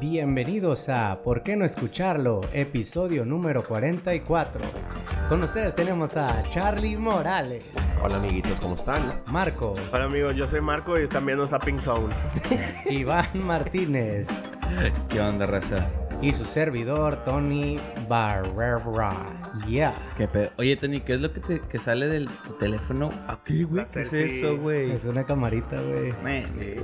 Bienvenidos a ¿Por qué no escucharlo? Episodio número 44. Con ustedes tenemos a Charlie Morales, Hola amiguitos, ¿cómo están? Marco, Hola amigos, yo soy Marco y están viendo Zapping Zone. Iván Martínez ¿Qué onda, raza? Y su servidor Tony Barrera. Yeah. ¿Qué pedo? Oye, Tony, ¿qué es lo que, te, que sale de tu teléfono? Aquí, güey. ¿Qué es eso, güey? Es una camarita, güey. Sí.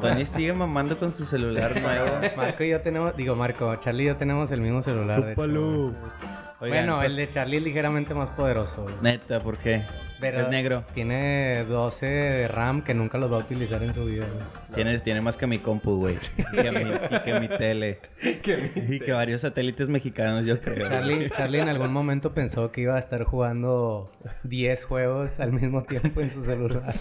Tony sigue mamando con su celular nuevo. Marco y yo tenemos, digo Marco, Charlie y yo tenemos el mismo celular. de hecho. Oigan, bueno, pues, el de Charlie es ligeramente más poderoso. güey. Neta, ¿por qué? Pero Es negro. Tiene 12 de RAM que nunca los va a utilizar en su vida. güey. Tiene, tiene más que mi compu, güey. Y, que mi, y que mi tele. y que varios satélites mexicanos, yo creo. Charlie, Charlie en algún momento pensó que iba a estar jugando 10 juegos al mismo tiempo en su celular.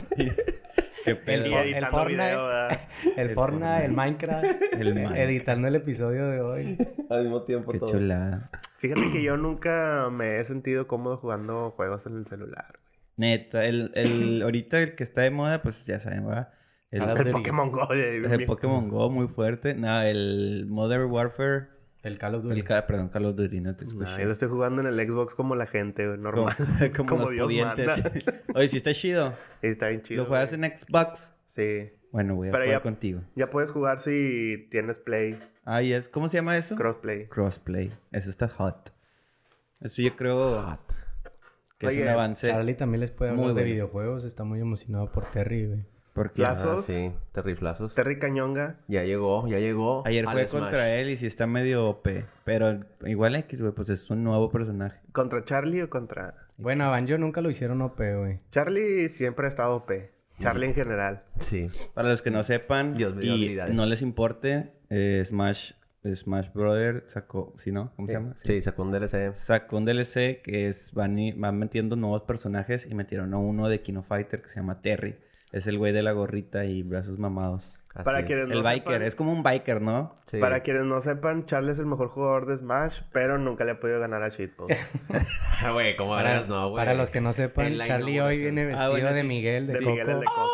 ¿Qué pedo? El, el editando Fortnite, el Fortnite, el Minecraft, El Minecraft. editando el episodio de hoy. Al mismo tiempo Qué todo. chulada. Fíjate que yo nunca me he sentido cómodo jugando juegos en el celular. Neta, el, el, ahorita el que está de moda, pues ya saben, ¿verdad? El. Pokémon Go. de- el Pokémon Go muy fuerte. No, el Modern Warfare. El Call of Duty. El, perdón, Call of Duty, no te escuché. yo lo estoy jugando en el Xbox como la gente, güey, como, normal. como, Como los Dios pudientes. manda. Oye, si está chido. Está bien chido. ¿Lo juegas güey. en Xbox? Sí. Bueno, voy a Pero jugar ya- contigo. Ya puedes jugar si tienes Play, Ah, es- ¿Cómo se llama eso? Crossplay. Crossplay. Eso está hot. Eso yo creo que es un avance. Charlie también les puede hablar Muy de bueno. videojuegos. Está muy emocionado por Terry, güey. Porque Ah, sí, terriflazos. Terry Cañonga. Ya llegó, ya llegó. ayer jugué contra él y sí está medio OP. Pero igual X, güey, pues es un nuevo personaje. ¿Contra Charlie o contra...? Bueno, a Banjo nunca lo hicieron OP, güey. Charlie siempre ha estado OP. Charlie en general. Sí. Para los que no sepan Dios mío, y no les importe, eh, Smash, Smash Brother sacó, ¿sí no? ¿Cómo se llama? Sí, sacó un DLC. Sacó un DLC que es van, y- van metiendo nuevos personajes y metieron a uno de Kino Fighter que se llama Terry. Es el güey de la gorrita y brazos mamados. Así Para es. quienes el no biker, sepan- es como un biker, ¿no? Sí. Para quienes no sepan, Charlie es el mejor jugador de Smash, pero nunca le ha podido ganar a Shitpost. Ah, güey, ¿cómo Para, harás? No, güey. para los que no sepan, Charlie hoy viene Ah, vestido bueno, de Miguel, de, de Miguel el de Coco.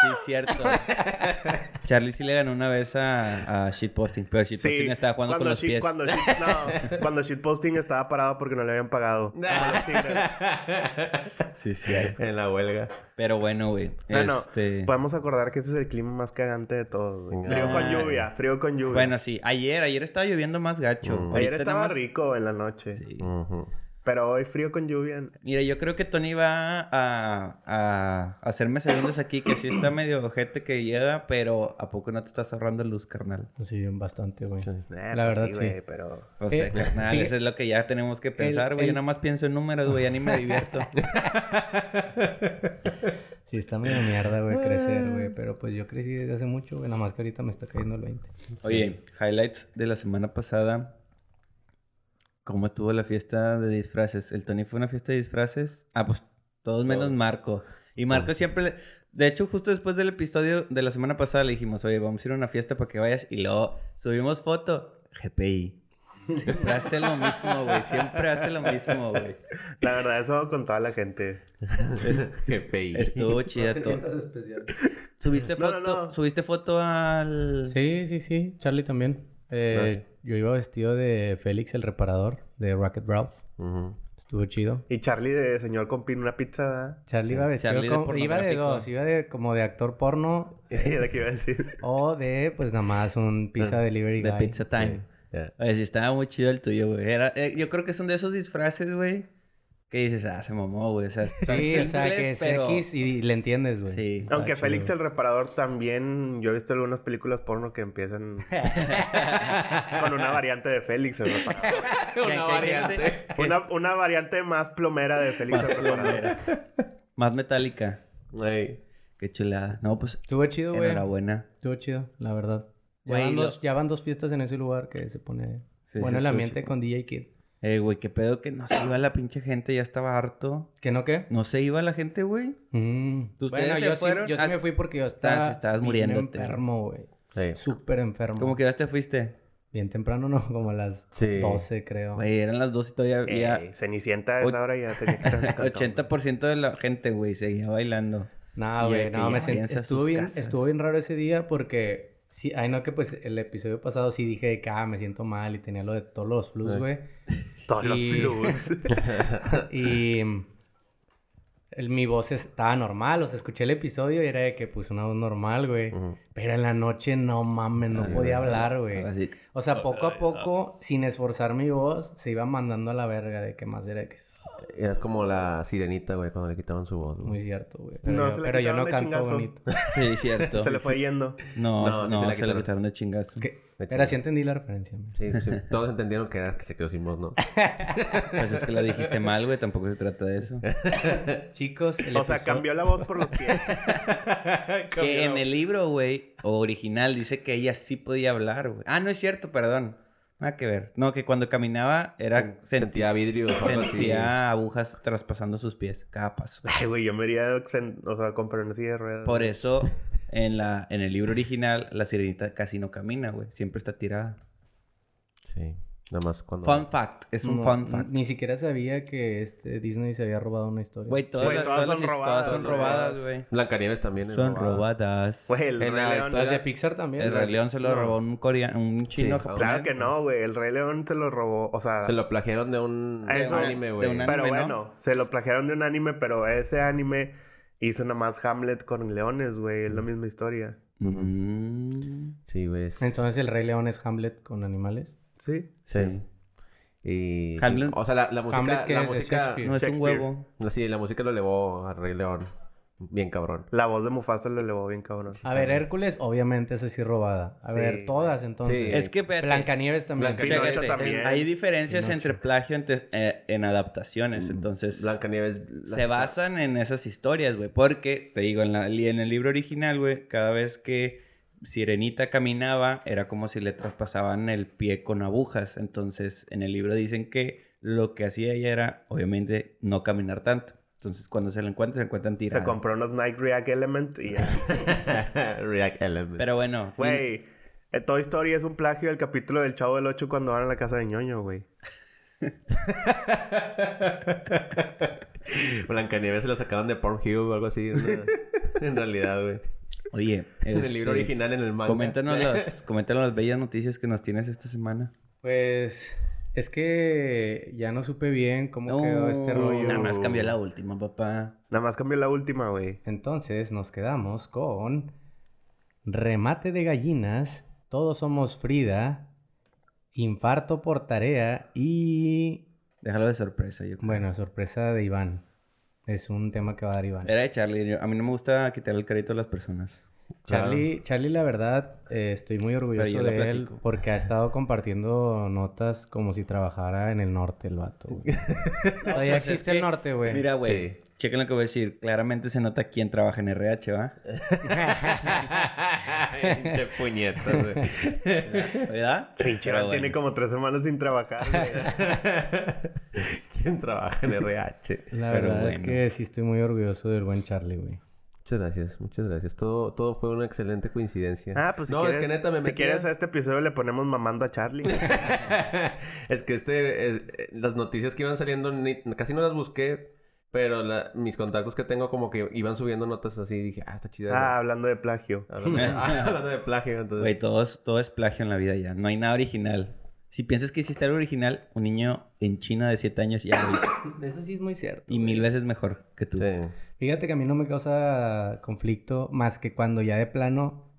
Sí, cierto. Charlie sí le ganó una vez a, a Shitposting, pero Shitposting estaba jugando con los shit- pies. Cuando, shit- no, cuando shitposting estaba parado porque no le habían pagado. Como los tigres. Sí, cierto. En la huelga. Pero bueno, güey. Bueno, este... podemos acordar que ese es el clima más cagante de todos. güey. Venga. Frío con lluvia, frío con lluvia. Bueno, sí. Ayer, ayer estaba lloviendo más gacho. Mm. Ayer estaba más- rico en la noche. Sí. Pero hoy frío con lluvia. Mira, yo creo que Tony va a, a hacerme segundos aquí, que sí está medio ojete que llega, pero ¿a poco no te estás ahorrando luz, carnal? Sí, bastante, güey. Sí. Eh, La pues verdad, sí. güey, pero... O sea, Eh, carnal, fíjate- eso es lo que ya tenemos que pensar, güey. el- Yo nada más pienso en números, güey, ya ni me divierto. Sí, está medio mierda, güey, crecer, güey. Pero pues yo crecí desde hace mucho, güey. Nada más que ahorita me está cayendo el 20. Oye, highlights de la semana pasada. ¿Cómo estuvo la fiesta de disfraces? ¿El Tony fue a una fiesta de disfraces? Ah, pues todos menos. Marco. Y Marco siempre... le- De hecho, justo después del episodio de la semana pasada le dijimos, oye, vamos a ir a una fiesta para que vayas. Y luego subimos foto. GPI. Siempre hace lo mismo, güey. Siempre hace lo mismo, güey. La verdad, eso con toda la gente. GPI. Estuvo chida todo. especial. ¿Subiste No, foto, no, no. ¿Subiste foto al...? Sí, sí, sí. Charlie también. Eh, yo iba vestido de Félix el reparador de Rocket Ralph. Estuvo chido. Y Charlie de señor con pin una pizza. Charlie iba vestido Charlie de como... Iba de dos. Iba de como de actor porno Era que iba a decir. o de pues nada más un pizza delivery De guy. Pizza Time. Sí. Ya. Oye, sí estaba muy chido el tuyo, güey. Era, eh, yo creo que son de esos disfraces, güey, que dices, ah, se mamó, güey. O sea, Sí, o sea, que es pero- X y le entiendes, güey. Sí. Aunque chido, Félix güey. el reparador también, yo he visto algunas películas porno que empiezan con una variante de Félix el reparador. Gente que Una, una variante más plomera de Félix más el reparador. plomera, Más metálica. Ey. Qué chulada. No, pues, Estuvo chido, güey. enhorabuena. Estuvo chido, la verdad. Ya, Güey, van lo- dos, ya van dos fiestas en ese lugar que se pone... Sí, bueno, sí, el ambiente con DJ Kid. Eh, güey, qué pedo que no se iba la pinche gente, ya estaba harto. ¿Que no qué? No se iba la gente, güey. Mm. ¿Ustedes Bueno, se yo, fueron? sí, yo sí Ah, me fui porque yo estabas- estaba estabas bien muriéndote. enfermo, güey. Sí. Súper enfermo. Como que ya te fuiste. Bien temprano, ¿no? Como a las Sí. 12, creo. Güey, eran las dos y todavía había Eh, Cenicienta a esa hora ya tenía que estar en su cantón. 80% de la gente, güey, seguía bailando. No, Y güey, no, me sentí... Estuvo bien, casas. estuvo bien raro ese día porque Sí, ay no que pues el episodio pasado sí dije de que ah, me siento mal y tenía lo de todos los flus, güey. Todos los Y- flus. Y el- mi voz estaba normal, o sea, escuché el episodio y era de que pues una voz normal, güey. Ujú. Pero en la noche no mames, no Sí, podía hablar, güey. Así. O sea, poco a poco, sin esforzar mi voz, se iba mandando a la verga de que más era de que... Es como la sirenita, güey, cuando le quitaban su voz, güey. Muy cierto, güey. Pero, No, yo, se la pero yo quitaron no canto chingazo. bonito. Sí, cierto. Se le fue yendo. No, No, se la se la quitaron. quitaron de chingazo. Pero sí entendí la referencia. Sí, sí. Todos entendieron que era que se quedó sin voz, ¿no? Pues es que la dijiste mal, güey. Tampoco se trata de eso. Chicos, el O sea, episodio- cambió la voz por los pies. Que en el libro, güey, original, dice que ella sí podía hablar, güey. Ah, no es cierto, perdón. Nada que ver. No, que cuando caminaba era... sentía, Sentía vidrio sentía agujas traspasando sus pies cada paso. Ay, güey, yo me iría, o sea, comprar una silla de ruedas. Por eso, en, la, en el libro original, la sirenita casi no camina, güey. Siempre está tirada. Sí. Nada más cuando... Fun fact. Es un No, fun fact. Ni siquiera sabía que este Disney se había robado una historia. Güey, todas, todas todas son las robadas, todas son robadas, güey. Blancanieves también es Son robada. robadas. Güey, el En Rey la León. Las de Pixar también. El Rey León se lo no. robó un coreano, un chino Sí, japonés. Claro que no, güey. El Rey León se lo robó. O sea, Se lo plagiaron de un, de un anime, güey. pero ¿no? bueno, se lo plagiaron de un anime, pero ese anime hizo nada más Hamlet con leones, güey. Es la misma historia. Mm, Sí, güey. es- Entonces el Rey León es Hamlet con animales. Sí. Sí. Y... Hamlet- O sea, la, la música... Hamlet, ¿qué la es? ¿De música... No es un huevo. No, sí, la música lo elevó a Rey León. Bien cabrón. La voz de Mufasa lo elevó bien cabrón. A ver, Hércules, obviamente esa sí robada. A Sí. ver, todas entonces. Sí. Es que, Blancanieves también. Blancanieves chécate, también. hay diferencias Pinocho. entre plagio entre- eh, en adaptaciones, entonces Blancanieves... se basan en esas historias, güey, porque te digo, en, la- en el libro original, güey, cada vez que Sirenita caminaba era como si le traspasaban el pie con agujas, entonces en el libro dicen que lo que hacía ella era, obviamente, no caminar tanto. Entonces, cuando se la encuentran, se encuentran Se tiradas. compró unos Nike React Element y ya. React Element. Pero bueno, Güey, eh, Toy Story es un plagio del capítulo del Chavo del 8 cuando van a la casa de ñoño, güey. Blancanieves se lo sacaron de Pornhub o algo así. ¿no? en realidad, güey. oye, En el libro este, original, en el manga. Coméntanos las, coméntanos las bellas noticias que nos tienes esta semana. Pues es que ya no supe bien cómo quedó este rollo. Nada más cambió la última, papá. Nada más cambió la última, güey. Entonces nos quedamos con remate de gallinas, todos somos Frida, infarto por tarea y Déjalo de sorpresa, yo creo. bueno, sorpresa de Iván. Es un tema que va a dar Iván. Era de Charlie. yo- a mí no me gusta quitar el crédito a las personas. Charlie, Charlie, la verdad, eh, estoy muy orgulloso de él porque ha estado compartiendo notas como si trabajara en el norte el vato. güey. Todavía pues es existe el norte, güey. Mira, güey. Sí. Chequen lo que voy a decir. Claramente se nota quién trabaja en RH, ¿va? Pinche puñetas, güey. ¿Verdad? Pinche Pero Iván tiene bueno. como tres semanas sin trabajar, güey. ¿Quién trabaja en RH? La Pero verdad es bueno. que sí estoy muy orgulloso del buen Charlie, güey. Muchas gracias, muchas gracias. Todo, todo fue una excelente coincidencia. Ah, pues si no, quieres, es que neta me si metía- quieres a este episodio le ponemos mamando a Charlie. es que este, eh, las noticias que iban saliendo, ni- casi no las busqué, pero la- mis contactos que tengo como que iban subiendo notas así y dije, ah, está chida. ah, hablando de plagio. Hablando, de, ah, hablando de plagio, entonces. Güey, todo es, todo es plagio en la vida ya. No hay nada original. Si piensas que hiciste algo original, un niño en China de 7 años ya lo hizo. Eso sí es muy cierto. Y mil veces mejor que tú. Sí. Fíjate que a mí no me causa conflicto más que cuando ya de plano,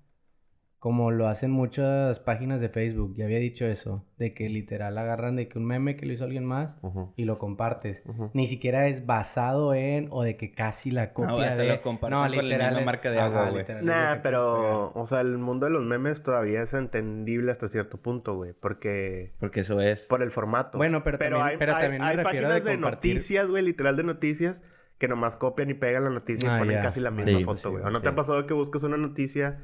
como lo hacen muchas páginas de Facebook, ya había dicho eso, de que literal agarran de que un meme que lo hizo alguien más y lo compartes. Ni siquiera es basado en o de que casi la copia hasta de... lo comparten con la misma es- marca de agua, güey. literal Nah, pero, o sea, el mundo de los memes todavía es entendible hasta cierto punto, güey. Porque, Porque eso es. por el formato. Bueno, pero también- pero también me hay refiero páginas de de, compartir- noticias, güey, literal de noticias, que nomás copian y pegan la noticia Ah, y ponen ya. casi la misma Sí, pues foto, sí, güey. ¿O no sí. te ha pasado que buscas una noticia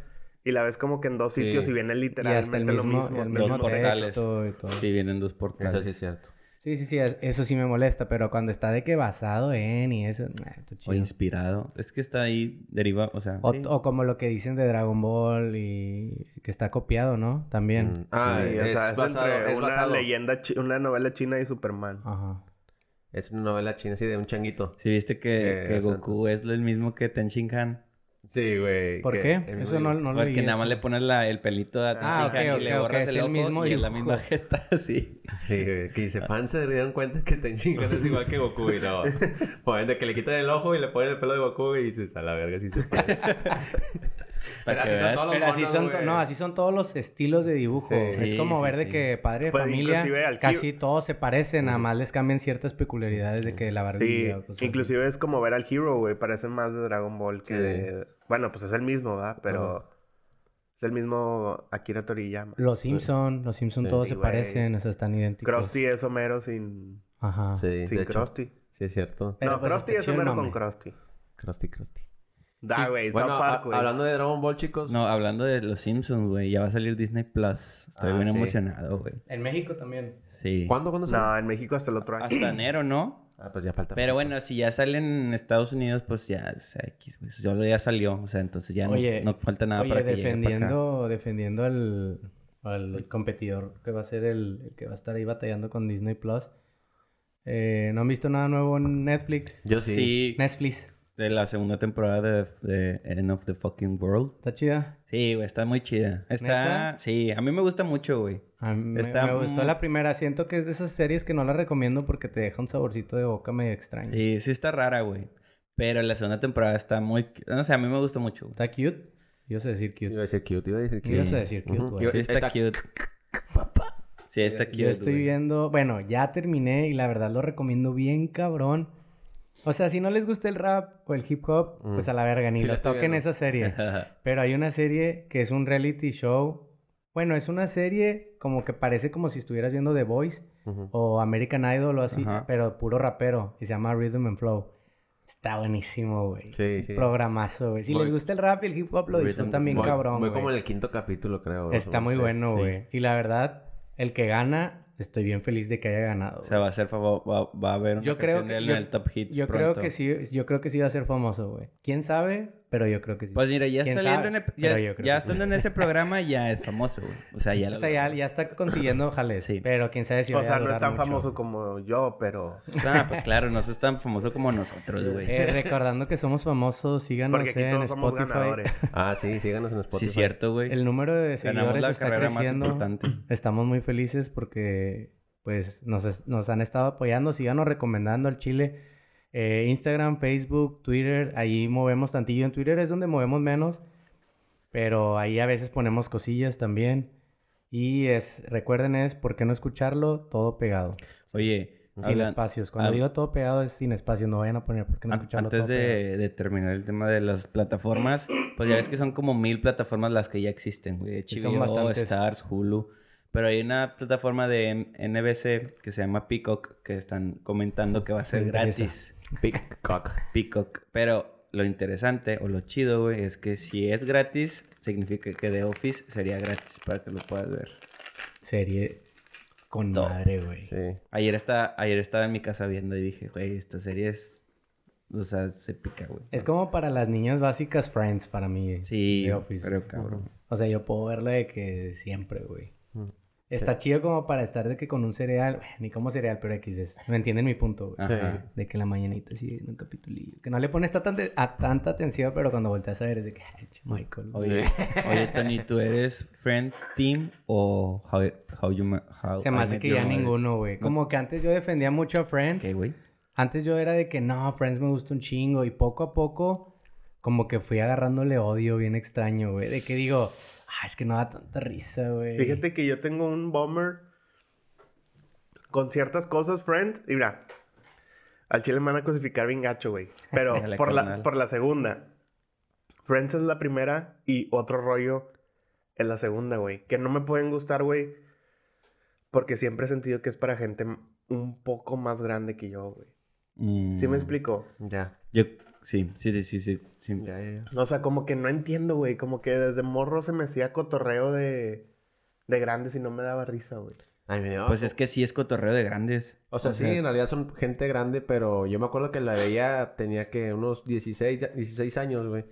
y la ves como que en dos Sí. sitios y viene Y literalmente lo mismo, mismo? el del mismo mismo portales. texto y todo. Sí, vienen dos Eso portales. sí es cierto. Sí, sí, sí, es- eso sí me molesta, pero cuando está de que basado en y eso, nah, está O inspirado. Es que está ahí derivado, o sea... O, sí. o como lo que dicen de Dragon Ball y que está copiado, ¿no? También. Mm, Ah, Sí, o es, sea, es basado, entre es una basado. leyenda, chi- una novela china y Superman. Ajá. Es una novela china así de un changuito. Sí, viste que, Eh, Goku es el mismo que Ten Shin Han. Sí, güey. ¿Por que qué? el Eso no, no lo Porque nada más le pones la, el pelito a tu Ah, hija ok, y le borras ok, el ojo mismo y es la misma jeta, sí. Sí, güey. Que dice, fans se dieron cuenta que te chingan es igual que Goku y no. Ponen de que le quitan el ojo y le ponen el pelo de Goku y dices, a la verga, sí se parece. Para que así son veas. todos los Pero así son, to- güey. no, así son todos los estilos de dibujo. Sí. es Sí, como sí, ver de sí. que padre de Pues, familia, casi todos se parecen, nada más les cambian ciertas peculiaridades de que la Sí, barbilla así. inclusive es como ver al Hero, güey. Parece más de Dragon Ball que Sí. de... Bueno, pues es el mismo, ¿verdad? Pero... Es el mismo Akira Toriyama. Los Simpson, los Simpson Sí. todos Sí, se parecen, o sea, están idénticos. Krusty es Homero sin... Ajá. Sí, sin hecho. Krusty. Sí, es cierto. Pero, no, pues, Krusty es Homero con. Krusty. Krusty, Krusty. Da, güey. Bueno, Park, a- güey. hablando de Dragon Ball, chicos. No, hablando de los Simpsons, güey, ya va a salir Disney Plus. Estoy Ah, bien sí. emocionado, güey. En México también. Sí. ¿Cuándo? ¿Cuándo sale? No, en México hasta el otro año. Hasta enero, ¿no? Ah, pues ya falta. Pero bueno, si ya salen en Estados Unidos, pues ya, o sea, X, güey. Yo ya salió, o sea, entonces ya no- Oye, no, falta nada Oye, para que llegue para acá. defendiendo, defendiendo al, al competidor que va a ser el, el que va a estar ahí batallando con Disney Plus. Eh, ¿No han visto nada nuevo en Netflix? Yo sí. Sí, Netflix. De la segunda temporada de, de End of the Fucking World. ¿Está chida? Sí, güey, está muy chida. Está, ¿Neta? sí, a mí me gusta mucho, güey. A mí me, Está me gustó la primera. Siento que es de esas series que no la recomiendo porque te deja un saborcito de boca medio extraño. Sí, sí está rara, güey. Pero la segunda temporada está muy... No sé, a mí me gustó mucho, güey. ¿Está cute? Ibas a decir Iba cute. a decir cute, iba a decir ¿Qué cute. ibas a decir cute, Ujú. güey? Yo- Sí está, está- cute. Sí está cute, Yo estoy güey. viendo... Bueno, ya terminé y la verdad lo recomiendo bien cabrón. O sea, si no les gusta el rap o el hip hop, Mm. pues a la verga, ni Sí, lo toquen esa serie. Pero hay una serie que es un reality show. Bueno, es una serie como que parece como si estuvieras viendo The Voice Ujú. o American Idol o así, Ajá. pero puro rapero. Y se llama Rhythm and Flow. Está buenísimo, güey. Sí, sí. Programazo, güey. Si Voy- les gusta el rap y el hip hop, lo disfrutan bien cabrón, Voy güey. como en el quinto capítulo, creo. Está muy bueno, sí. güey. Y la verdad, el que gana, estoy bien feliz de que haya ganado. O sea, va a ser. Va, va a haber una Yo creo que- de él yo- en el Top Hits Yo creo que sí, yo creo que sí va a ser famoso, güey. ¿Quién sabe? Pero yo creo que sí. Pues mira, ya ¿Quién saliendo en el- ya, ya sí. estando en ese programa ya es famoso, güey. O sea, ya o lo sea, ya, ya está consiguiendo jales. Sí. Pero quién sabe si o vaya sea, a no es tan mucho. famoso como yo, pero... Ah, pues claro, no sos tan famoso como nosotros, güey. Eh, recordando que somos famosos, síganos Porque aquí en todos somos Spotify. ganadores. Ah, sí, síganos en Spotify. Sí, cierto, güey. El número de seguidores la está más creciendo. importante. Estamos muy felices porque pues nos, es- nos han estado apoyando. Síganos recomendando al Chile. Eh, Instagram, Facebook, Twitter. Ahí movemos tantillo. En Twitter es donde movemos menos. Pero ahí a veces ponemos cosillas también. Y es, recuerden es, ¿por qué no escucharlo? Todo pegado. Oye, Sin hablan- espacios. Cuando digo todo pegado es sin espacios. No vayan a poner por qué no escucharlo antes todo pegado. de, de terminar el tema de las plataformas, pues ya ves que son como mil plataformas las que ya existen, güey. HBO. Stars, Hulu. Pero hay una plataforma de NBC que se llama Peacock que están comentando que va a ser gratis. Peacock. Peacock. Pero lo interesante o lo chido, güey, es que si es gratis, significa que The Office sería gratis para que lo puedas ver. Serie con Todo. madre, güey. Sí. Ayer, está, ayer estaba en mi casa viendo y dije, güey, esta serie es... O sea, se pica, güey. Es como para las niñas básicas Friends para mí. Sí, The Office. pero cabrón. O sea, yo puedo verla de que siempre, güey. Está chido como para estar de que con un cereal, ni como cereal, pero X es. ¿Me entienden mi punto, güey? De que en la mañanita sí viendo un capitulillo. Que no le pones tan- a tanta atención, pero cuando volteas a ver es de que, ay, Michael. Oye, oye, Tony, ¿tú eres Friend Team o How, how You how Se me I hace que ya Mother? ninguno, güey. Como que antes yo defendía mucho a Friends. ¿Qué, güey? Antes yo era de que no, Friends me gusta un chingo. Y poco a poco, como que fui agarrándole odio bien extraño, güey. De que digo, ah, es que no da tanta risa, güey. Fíjate que yo tengo un bomber con ciertas cosas, Friends. Y mira, al chile me van a crucificar bien gacho, güey. Pero por la, por la segunda. Friends es la primera y otro rollo es la segunda, güey. Que no me pueden gustar, güey. Porque siempre he sentido que es para gente un poco más grande que yo, güey. ¿Sí me Mm, explico? Ya. Yo, sí, sí, sí, sí. sí. Ya, ya, ya. O sea, como que no entiendo, güey. Como que desde morro se me hacía cotorreo de, de grandes y no me daba risa, güey. Ay, me dio Pues es que sí es cotorreo de grandes. O sea, sí, en realidad son gente grande, pero yo me acuerdo que la veía tenía que unos 16, ya- 16 años, güey.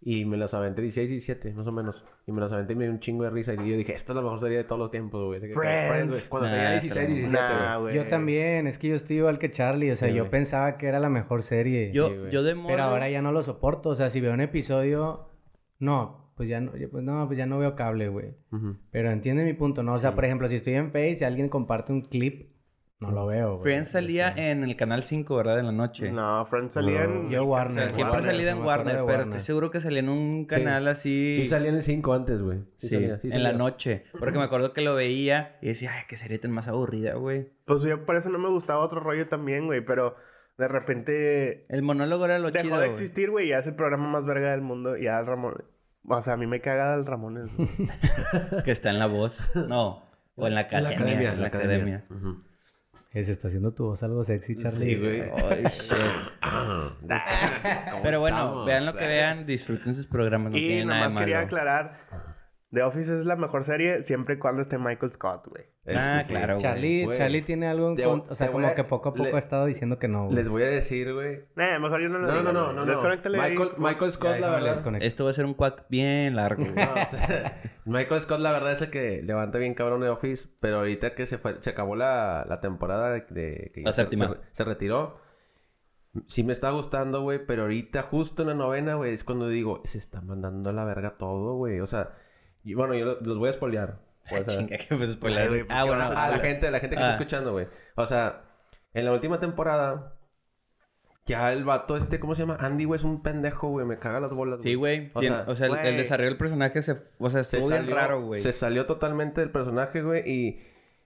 Y me las aventé 16, 17, más o menos. Y me las aventé y me dio un chingo de risa. Y yo dije, esta es la mejor serie de todos los tiempos, güey. Friends. Cuando Nah, tenía 16, pero- 17, Nah, güey. Yo también, es que yo estoy igual que Charlie, o sea, Sí, yo güey. pensaba que era la mejor serie. Yo, Sí, yo de morro... Pero ahora ya no lo soporto, o sea, si veo un episodio, no, pues ya no, pues no, pues ya no veo cable, güey. Pero entiende mi punto, ¿no? O sea, por ejemplo, si estoy en Face y alguien comparte un clip, no lo veo, güey. Friends salía O sea, en el canal 5, ¿verdad? En la noche. No, Friends salía en... Yo O Warner. sea, siempre Warner, salía en Warner, de pero Warner. estoy seguro que salía en un canal así. Sí salía en el 5 antes, güey. Sí, salía, sí en la noche. Porque me acuerdo que lo veía y decía, ay, qué serie tan más aburrida, güey. Pues yo por eso no me gustaba otro rollo también, güey. Pero de repente El monólogo era lo dejó chido, de güey. existir, güey. Ya es el programa más verga del mundo. Y ya el Ramón... O sea, a mí me caga el Ramones, güey. Que está en la voz. No. O en la En academia. la academia. En la academia. Ujú. Eh, se está haciendo tu voz algo sexy, Charlie. Sí, güey. Ay, shit. ¿Cómo Pero bueno, estamos? vean lo que vean, disfruten sus programas, no y nada nomás malo. quería aclarar... The Office es la mejor serie siempre y cuando esté Michael Scott, güey. Ah, sí. claro, güey. Charlie, Güey. Charlie tiene algo en Te- contra, o sea, como a- que poco a poco le- ha estado diciendo que no, güey. Les voy a decir, güey. Eh, mejor yo no lo No, digo, no, no, no, no. Desconéctale ahí. Michael, Scott, Ya, la verdad. Esto va a ser un cuac bien largo. güey. No, o sea, Michael Scott, la verdad es el que levanta bien cabrón de Office, pero ahorita que se fue, se acabó la, la temporada de, de- que La se, séptima. se- se retiró. Sí me está gustando, güey, pero ahorita justo en la novena, güey, es cuando digo, se está mandando a la verga todo, güey. O sea, y bueno, yo lo- los voy a spoilear. Sea, Chinga, que pues spoiler. Ay, güey, pues, ah, ¿qué bueno. a a la gente, la gente que Ah. está escuchando, güey. O sea, en la última temporada, ya el vato este, ¿cómo se llama? Andy, güey, es un pendejo, güey. Me caga las bolas, Sí, güey. O sea, O sea, el- el, güey. desarrollo del personaje se... O sea, se bien salió, raro, güey. Se salió totalmente del personaje, güey, y...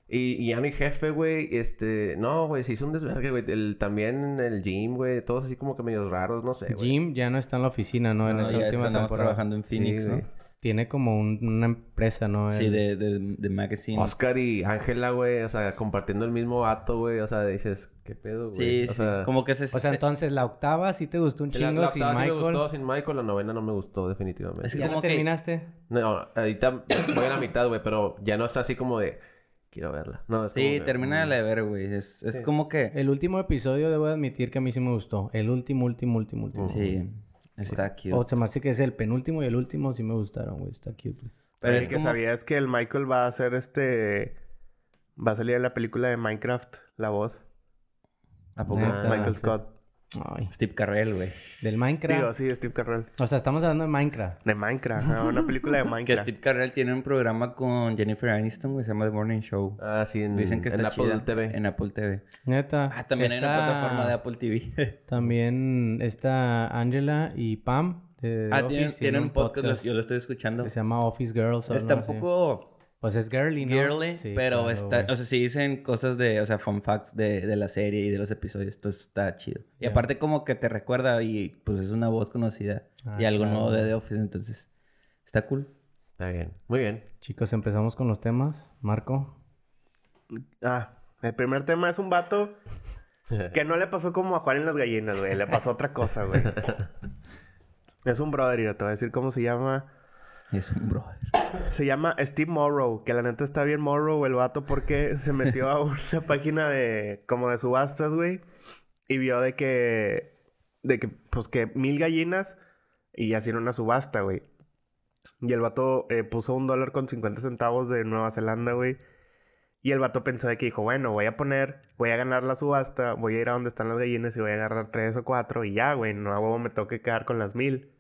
Y, y ya mi jefe, güey, este... No, güey, se hizo un desvergue, güey. El, también el gym, güey. Todos así como que medios raros, no sé, güey. Jim ya no está en la oficina, ¿no? En esa ya última estamos temporada. trabajando en Phoenix, Sí, ¿no? güey. Tiene como un- una empresa, ¿no? Sí, de, de, de magazine. Oscar y Ángela, güey, o sea, compartiendo el mismo acto, güey. O sea, dices, ¿qué pedo, güey? Sí, o sí. sea, Como que se... O sea, se- entonces la octava sí te gustó un la- chingo la sin octava sí Michael. me gustó sin Michael, la novena no me gustó, definitivamente. Es que ¿Ya como la que- terminaste? No, ahorita voy a la mitad, güey, pero ya no está así como de... Quiero verla. No, es Sí, que, termina mm, de ver, güey. Es, es Sí. como que... El último episodio debo admitir que a mí sí me gustó. El último, último, último, último. Sí, está cute. O se me hace que es el penúltimo y el último sí me gustaron, güey. Está cute, güey. Pero es que como... sabías que el Michael va a hacer este... Va a salir en la película de Minecraft, la voz. ¿A poco? Neta. Michael sí. Scott. Ay. Steve Carrell, güey. Del Minecraft. Digo, sí, Steve Carrell. O sea, estamos hablando de Minecraft. De Minecraft, una película de Que Minecraft. Steve Carrell tiene un programa con Jennifer Aniston, güey. Se llama The Morning Show. Ah, sí, en, Dicen que en está Apple chida. TV. En Apple TV. Neta. Ah, también hay una Está- plataforma de Apple TV. También está Angela y Pam. de ah, Office, tienen, tienen un podcast, yo lo estoy escuchando. que se llama Office Girls. Está no un poco Pues es girly, ¿no? girly, Sí, pero claro, está... O sea, sí dicen cosas de... O sea, fun facts de, de la serie y de los episodios. Esto está chido. Y aparte como que te recuerda y pues es una voz conocida. Ah, y algo claro. nuevo de The Office, entonces... Está cool. Está bien. Muy bien. Chicos, empezamos con los temas. Marco. Ah, el primer tema es un vato que no le pasó como a Juan en las gallinas, güey. Le pasó otra cosa, güey. Es un brother, y te voy a decir cómo se llama. Es un brother. Se llama Steve Morrow, que la neta está bien Morrow el vato porque se metió a una página de como de subastas, güey, y vio de que de que pues que mil gallinas y hicieron una subasta, güey. Y el vato eh, puso un dólar con 50 centavos de Nueva Zelanda, güey. Y el vato pensó de que dijo, bueno, voy a poner, voy a ganar la subasta, voy a ir a donde están las gallinas y voy a agarrar tres o cuatro y ya, güey, no a huevo me tengo que quedar con las mil.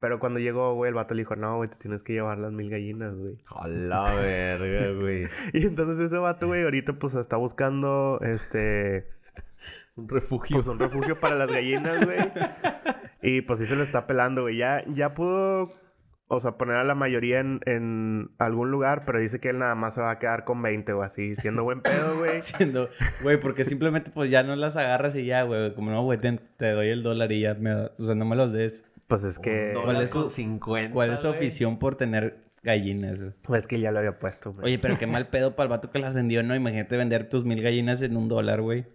Pero cuando llegó, güey, el vato le dijo, no, güey, te tienes que llevar las mil gallinas, güey. A la verga, güey. Y entonces ese vato, güey, ahorita pues está buscando, este, Un refugio. pues un refugio para las gallinas, güey. Y pues sí se lo está pelando, güey. Ya, ya pudo, o sea, poner a la mayoría en, en algún lugar, pero dice que él nada más se va a quedar con 20 o así, siendo buen pedo, güey. Siendo, güey, porque simplemente pues ya no las agarras y ya, güey. Como no, güey, te, te doy el dólar y ya me O sea, no me los des. Pues es que, ¿Cuál es su- con 50, ¿Cuál es su afición por tener gallinas, güey? pues es que ya lo había puesto, güey. Oye, pero qué mal pedo para el vato que las vendió, ¿no? Imagínate vender tus mil gallinas en un dólar, güey.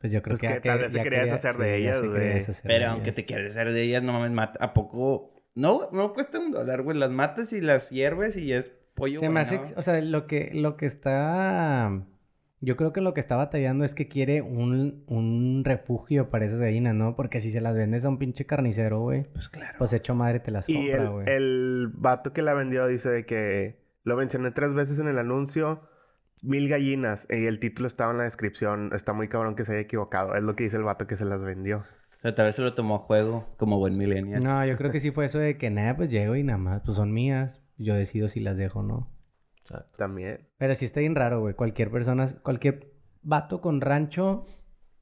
Pues yo creo Pues que, que tal vez se ya quería deshacer de ellas, güey. Pero ellas. aunque te quieres hacer de ellas, no mames, mata. ¿A poco? No, no cuesta un dólar, güey. Las matas y las hierves y es pollo. Se me hace, o sea, lo que, lo que está Yo creo que lo que está batallando es que quiere un, un refugio para esas gallinas, ¿no? Porque si se las vendes a un pinche carnicero, güey, Pues claro. pues hecho madre te las Y compra, el, güey. el vato que la vendió dice de que lo mencioné tres veces en el anuncio. Mil gallinas. Y el título estaba en la descripción. Está muy cabrón que se haya equivocado. Es lo que dice el vato que se las vendió. O sea, tal vez se lo tomó a juego como buen millennial. No, yo creo que sí fue eso de que nada, pues llego y nada más, pues son mías. Yo decido si las dejo o no. También. Pero sí está bien raro, güey. Cualquier persona, cualquier vato con rancho,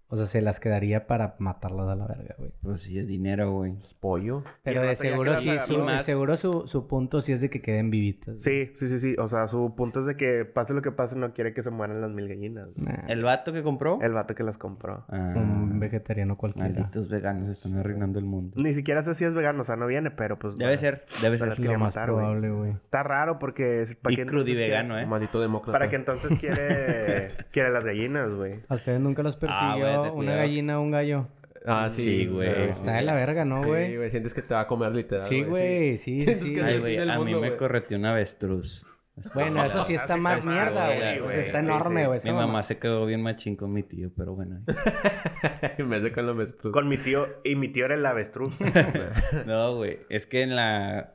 o sea, se las quedaría para matarlas a la verga, güey. Pues sí, es dinero, güey. Es pollo. Pero de que seguro sí, su, de seguro su, su punto sí es de que queden vivitas. Sí, sí, sí, sí. O sea, su punto es de que pase lo que pase, no quiere que se mueran las mil gallinas. Nah, ¿El vato que compró? El vato que las compró. Ah, Un vegetariano cualquiera. malditos veganos están arruinando el mundo. Ni siquiera sé si es vegano, o sea, no viene, pero pues. Debe bueno, ser, debe se ser. las Lo más matar, probable, güey. Está raro porque. es- ¿para Y crudi vegano, ¿eh? Maldito demócrata. Para que entonces quiere. quiere las gallinas, güey. ¿A ustedes nunca los persiguió güey, una gallina o un gallo? Ah, sí. Güey. Está de la verga, ¿no, Sí, güey? güey. Sientes que te va a comer literal. Sí, güey, sí, sí. que sí. Ay, el güey, a mí me güey. correteó un avestruz. Bueno, eso sí está más mierda, güey. güey, O sea, güey. está enorme, güey. Mi mamá se quedó bien machín con mi tío, pero bueno. en vez de con los avestruz. Con mi tío. Y mi tío era el avestruz. No, güey. Es que en la...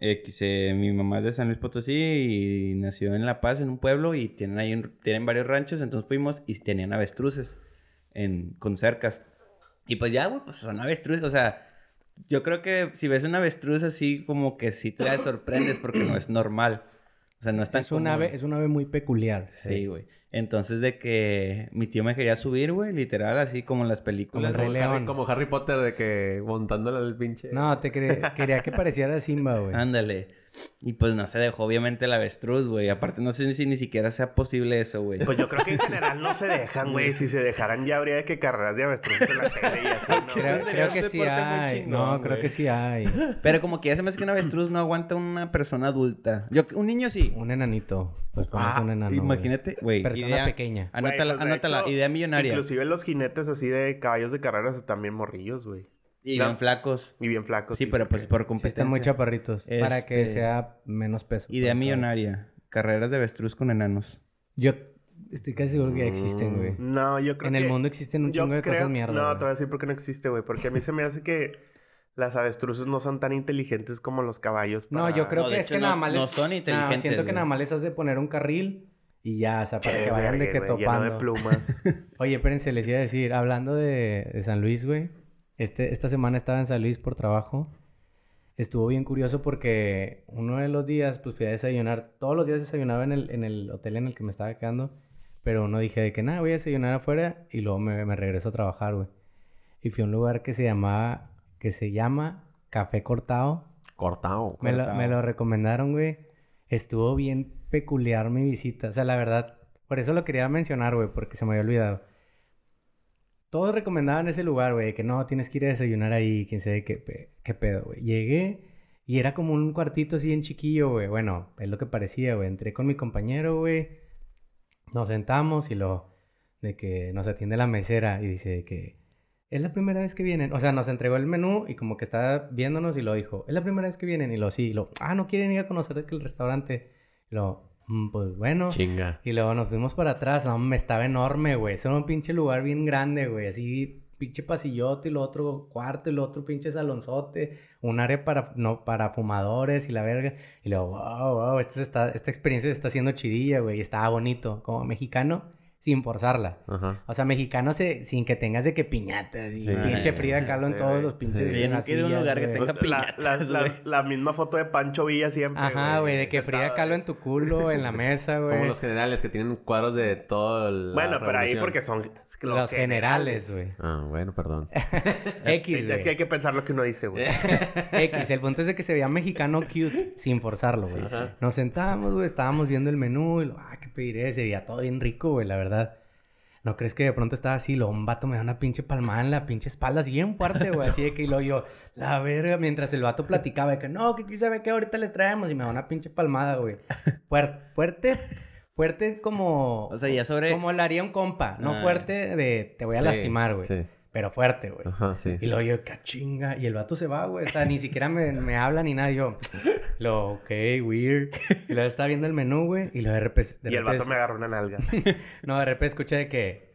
eh, que se- mi mamá es de San Luis Potosí y nació en La Paz, en un pueblo, y tienen ahí un- tienen varios ranchos, entonces fuimos y tenían avestruces en, con cercas. Y pues ya, güey, pues son avestruces, o sea, yo creo que si ves un avestruz así, como que sí te sorprendes porque no es normal. O sea, no es tan Es un común. ave, es un ave muy peculiar. Sí, güey. Entonces de que mi tío me quería subir, güey, literal, así como en las películas. Como el Rey Como Harry, León. como Harry Potter de que montándole al pinche. No, te cre- quería que pareciera Simba, güey. Ándale. Y pues no se dejó, obviamente, el avestruz, güey. Aparte, no sé si ni siquiera sea posible eso, güey. Pues yo creo que en general no se dejan, güey. Si se dejaran ya habría de que carreras de avestruz en la tele y así, ¿no? Creo, que un sí hay. chingón, No, creo que sí hay. Pero como que ya se me hace que un avestruz no aguanta una persona adulta. Yo, un niño sí. Un enanito. Pues Ah, un enano. Imagínate, güey. Persona idea- pequeña. Anótala, pues, de anótala. hecho, idea millonaria. Inclusive los jinetes así de caballos de carreras están bien morrillos, güey. Y No. bien flacos. Y bien flacos. Sí, pero pues por competencia. están muy chaparritos. Para que Este- sea menos peso. Idea millonaria. Carreras de avestruz con enanos. Yo estoy casi seguro que ya existen, güey. No, yo creo En que... el mundo existen un yo chingo de creo- cosas mierda. No, güey. te voy a decir por qué no existe, güey. Porque a mí se me hace que las avestruces no son tan inteligentes como los caballos. No, yo creo No, que es hecho, que no- nada más no son siento que nada más les has de poner un carril y ya, o sea, para que vayan de que güey, lleno de topando. plumas. Oye, espérense, les iba a decir, hablando de, de San Luis, güey. Este, esta semana estaba en San Luis por trabajo. Estuvo bien curioso porque uno de los días, pues fui a desayunar. Todos los días desayunaba en el, en el hotel en el que me estaba quedando. Pero uno dije de que nada, voy a desayunar afuera y luego me, me regreso a trabajar, güey. Y fui a un lugar que se llamaba, que se llama Café Cortado. Cortado. Me lo, me lo recomendaron, güey. Estuvo bien peculiar mi visita. O sea, la verdad, por eso lo quería mencionar, güey, porque se me había olvidado. Todos recomendaban ese lugar, güey, que no, tienes que ir a desayunar ahí, quién sabe qué, pe- qué pedo, güey. Llegué y era como un cuartito así en chiquillo, güey. Bueno, es lo que parecía, güey. Entré con mi compañero, güey. Nos sentamos y lo... De que nos atiende la mesera y dice que... Es la primera vez que vienen. O sea, nos entregó el menú y como que estaba viéndonos y lo dijo. Es la primera vez que vienen. Y lo sí. Y lo, ah, no quieren ir a conocer el restaurante. Lo, "Mm, pues bueno. Chinga. Y luego nos fuimos para atrás. No, me estaba enorme, güey. Eso era un pinche lugar bien grande, güey. Así, pinche pasillote y lo otro cuarto y lo otro pinche salonzote. Un área para, no, para fumadores y la verga. Y luego, wow, wow. Está, esta experiencia se está haciendo chidilla, güey. Y estaba bonito. Como mexicano, sin forzarla. Ajá. O sea, mexicano se, sin que tengas de que piñatas y Sí. pinche Frida Kahlo en todos güey. los pinches. Sí. Ido a un lugar que güey. tenga La, piñatas, la- la- güey. la misma foto de Pancho Villa siempre. Ajá, güey, de que Frida Kahlo en tu culo, en la mesa, güey. Como los generales que tienen cuadros de todo el. Bueno, pero ahí porque son los, Los generales, güey. Ah, bueno, perdón. X, Es que hay güey. que pensar lo que uno dice, güey. X, el punto es de que se veía mexicano cute sin forzarlo, güey. Nos sentábamos, güey, estábamos viendo el menú y lo, ah, pediré, se veía todo bien rico, güey, la verdad. ¿No crees que de pronto estaba así? Luego un vato me da una pinche palmada en la pinche espalda, así bien fuerte, güey. Así de que y luego yo, la verga, mientras el vato platicaba de que no, que quién sabe qué, ahorita les traemos. Y me da una pinche palmada, güey. Fuerte, fuerte, fuerte como. O sea, ya sobre- Como la haría un compa, no Ah. fuerte de te voy a Sí, lastimar, güey. sí. Pero fuerte, güey. Ajá, sí. Y luego yo, cachinga. Y el vato se va, güey. O sea, ni siquiera me, me habla ni nada. Y yo, lo, ok, weird. Y luego estaba viendo el menú, güey. Y luego de repente. de Y el vato me agarró una nalga. No, de repente escuché de que.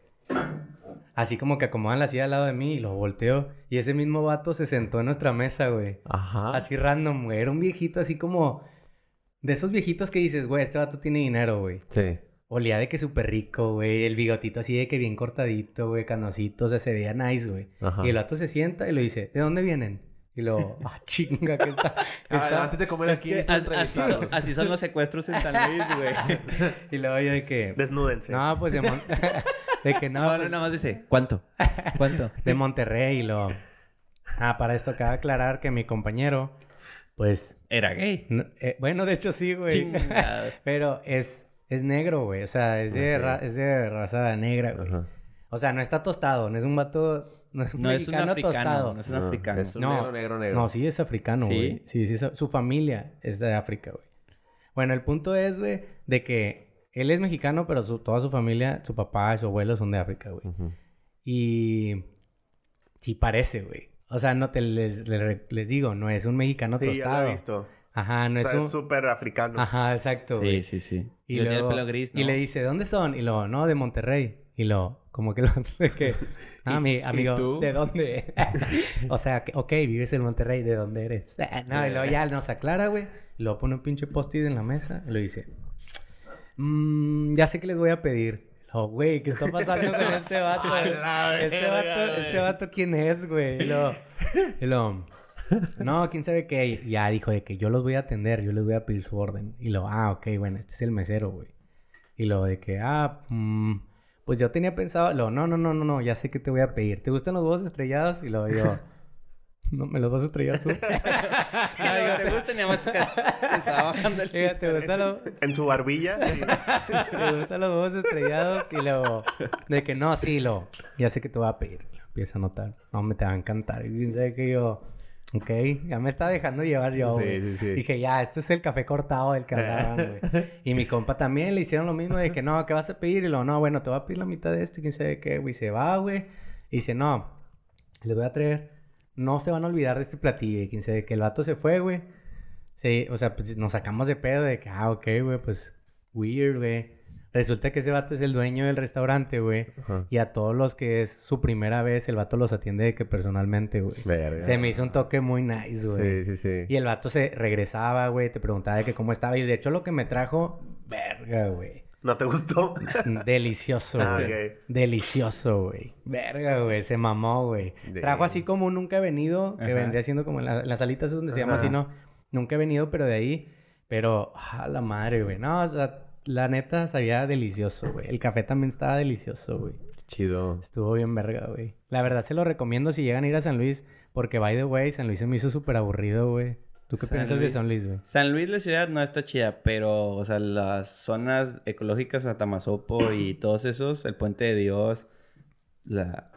Así como que acomodan la silla al lado de mí y lo volteo. Y ese mismo vato se sentó en nuestra mesa, güey. Ajá. Así random, güey. Era un viejito así como. De esos viejitos que dices, güey, este vato tiene dinero, güey. Sí. Olía de que súper rico, güey. El bigotito así de que bien cortadito, güey. Canosito. O sea, se veía nice, güey. Y el vato se sienta y lo dice, ¿de dónde vienen? Y lo, ah, chinga, qué Ah, está?" antes de comer Es aquí que están as- así, son, entrevistados. así son los secuestros en San Luis, güey. Y luego yo de que, Desnúdense. no, pues de, Mon- de que no, No, no, pues, nada más dice, ¿cuánto? ¿Cuánto? de Monterrey y lo... Ah, para esto acaba de aclarar que mi compañero, pues, Era gay. no- eh, bueno, de hecho sí, güey. Pero es, es negro, güey. O sea, es de, Ah, sí. ra- es de raza negra, güey. Ajá. O sea, no está tostado, no es un vato, no es un No es un mexicano africano, tostado. no es un No, africano. es un No, negro, negro, negro. No, sí es africano, güey. Sí, sí, su familia es de África, güey. Bueno, el punto es, güey, de que él es mexicano, pero su- toda su familia, su papá y su abuelo son de África, güey. Y sí parece, güey. O sea, no te les, les, les digo, no es un mexicano Sí, ya lo tostado. he visto. Ajá, no o sea, es un... súper africano. Ajá, exacto, Sí, sí, sí. Y, Y tiene el luego- pelo gris, ¿no? Y le dice, ¿dónde son? Y lo, no, de Monterrey. Y lo, como que lo, que, ah, mi amigo, tú? ¿de dónde? o sea, que, ok, vives en Monterrey, ¿de dónde eres? no, y luego ya nos aclara, güey. Y luego pone un pinche post-it en la mesa y lo dice, "Mm, ya sé que les voy a pedir. Lo, güey, ¿qué está pasando con este vato? este vato, este vato, ¿quién es, güey? Y lo, y lo, no, quién sabe qué. Ya dijo de que yo los voy a atender, yo les voy a pedir su orden. Y lo, ah, ok, bueno, este es el mesero, güey. Y lo de que, ah, mm, pues yo tenía pensado, lo, no, no, no, no, no, ya sé que te voy a pedir. ¿Te gustan los huevos estrellados? Y lo yo, no, me los vas a estrellar tú. No, digo, ¿te gusta? Ni nada más que te estaba bajando el Diga, ¿te gustan los, En su barbilla. sí. te gustan los huevos estrellados? Y luego, de que no, sí, lo, ya sé que te voy a pedir. Lo empieza a notar, no, me te va a encantar. Y quién sabe que yo, ok, ya me está dejando llevar yo, Sí, sí, sí. Dije, ya, esto es el café cortado del que hablaban, güey. Y mi compa también le hicieron lo mismo de que, no, ¿qué vas a pedir? Y luego, no, bueno, te voy a pedir la mitad de esto y quién sabe qué, güey. Se va, güey. Y dice, no, les voy a traer, no se van a olvidar de este platillo. Y quién sabe que el vato se fue, güey. Sí, o sea, pues nos sacamos de pedo de que, ah, ok, güey, pues, weird, güey. Resulta que ese vato es el dueño del restaurante, güey. Ajá. Y a todos los que es su primera vez, el vato los atiende de que personalmente, güey. Verga. Se me hizo un toque muy nice, güey. Sí, sí, sí. Y el vato se regresaba, güey, te preguntaba de que cómo estaba. Y de hecho lo que me trajo, verga, güey. ¿No te gustó? Delicioso, Ah, güey. ok. Delicioso, güey. Verga, güey. Se mamó, güey. De- Trajo así como un nunca he venido, que Ajá. vendría siendo como en, la- en las salitas es donde se llama Ajá. así, ¿no? Nunca he venido, pero de ahí. Pero, a la madre, güey. No, o sea, la neta sabía delicioso, güey. El café también estaba delicioso, güey. Chido. Estuvo bien verga, güey. La verdad se lo recomiendo si llegan a ir a San Luis, porque by the way, San Luis se me hizo súper aburrido, güey. ¿Tú qué San piensas de Luis. San Luis, güey? San Luis, la ciudad, no está chida, pero, o sea, las zonas ecológicas, Atamazopo y todos esos, el Puente de Dios, la,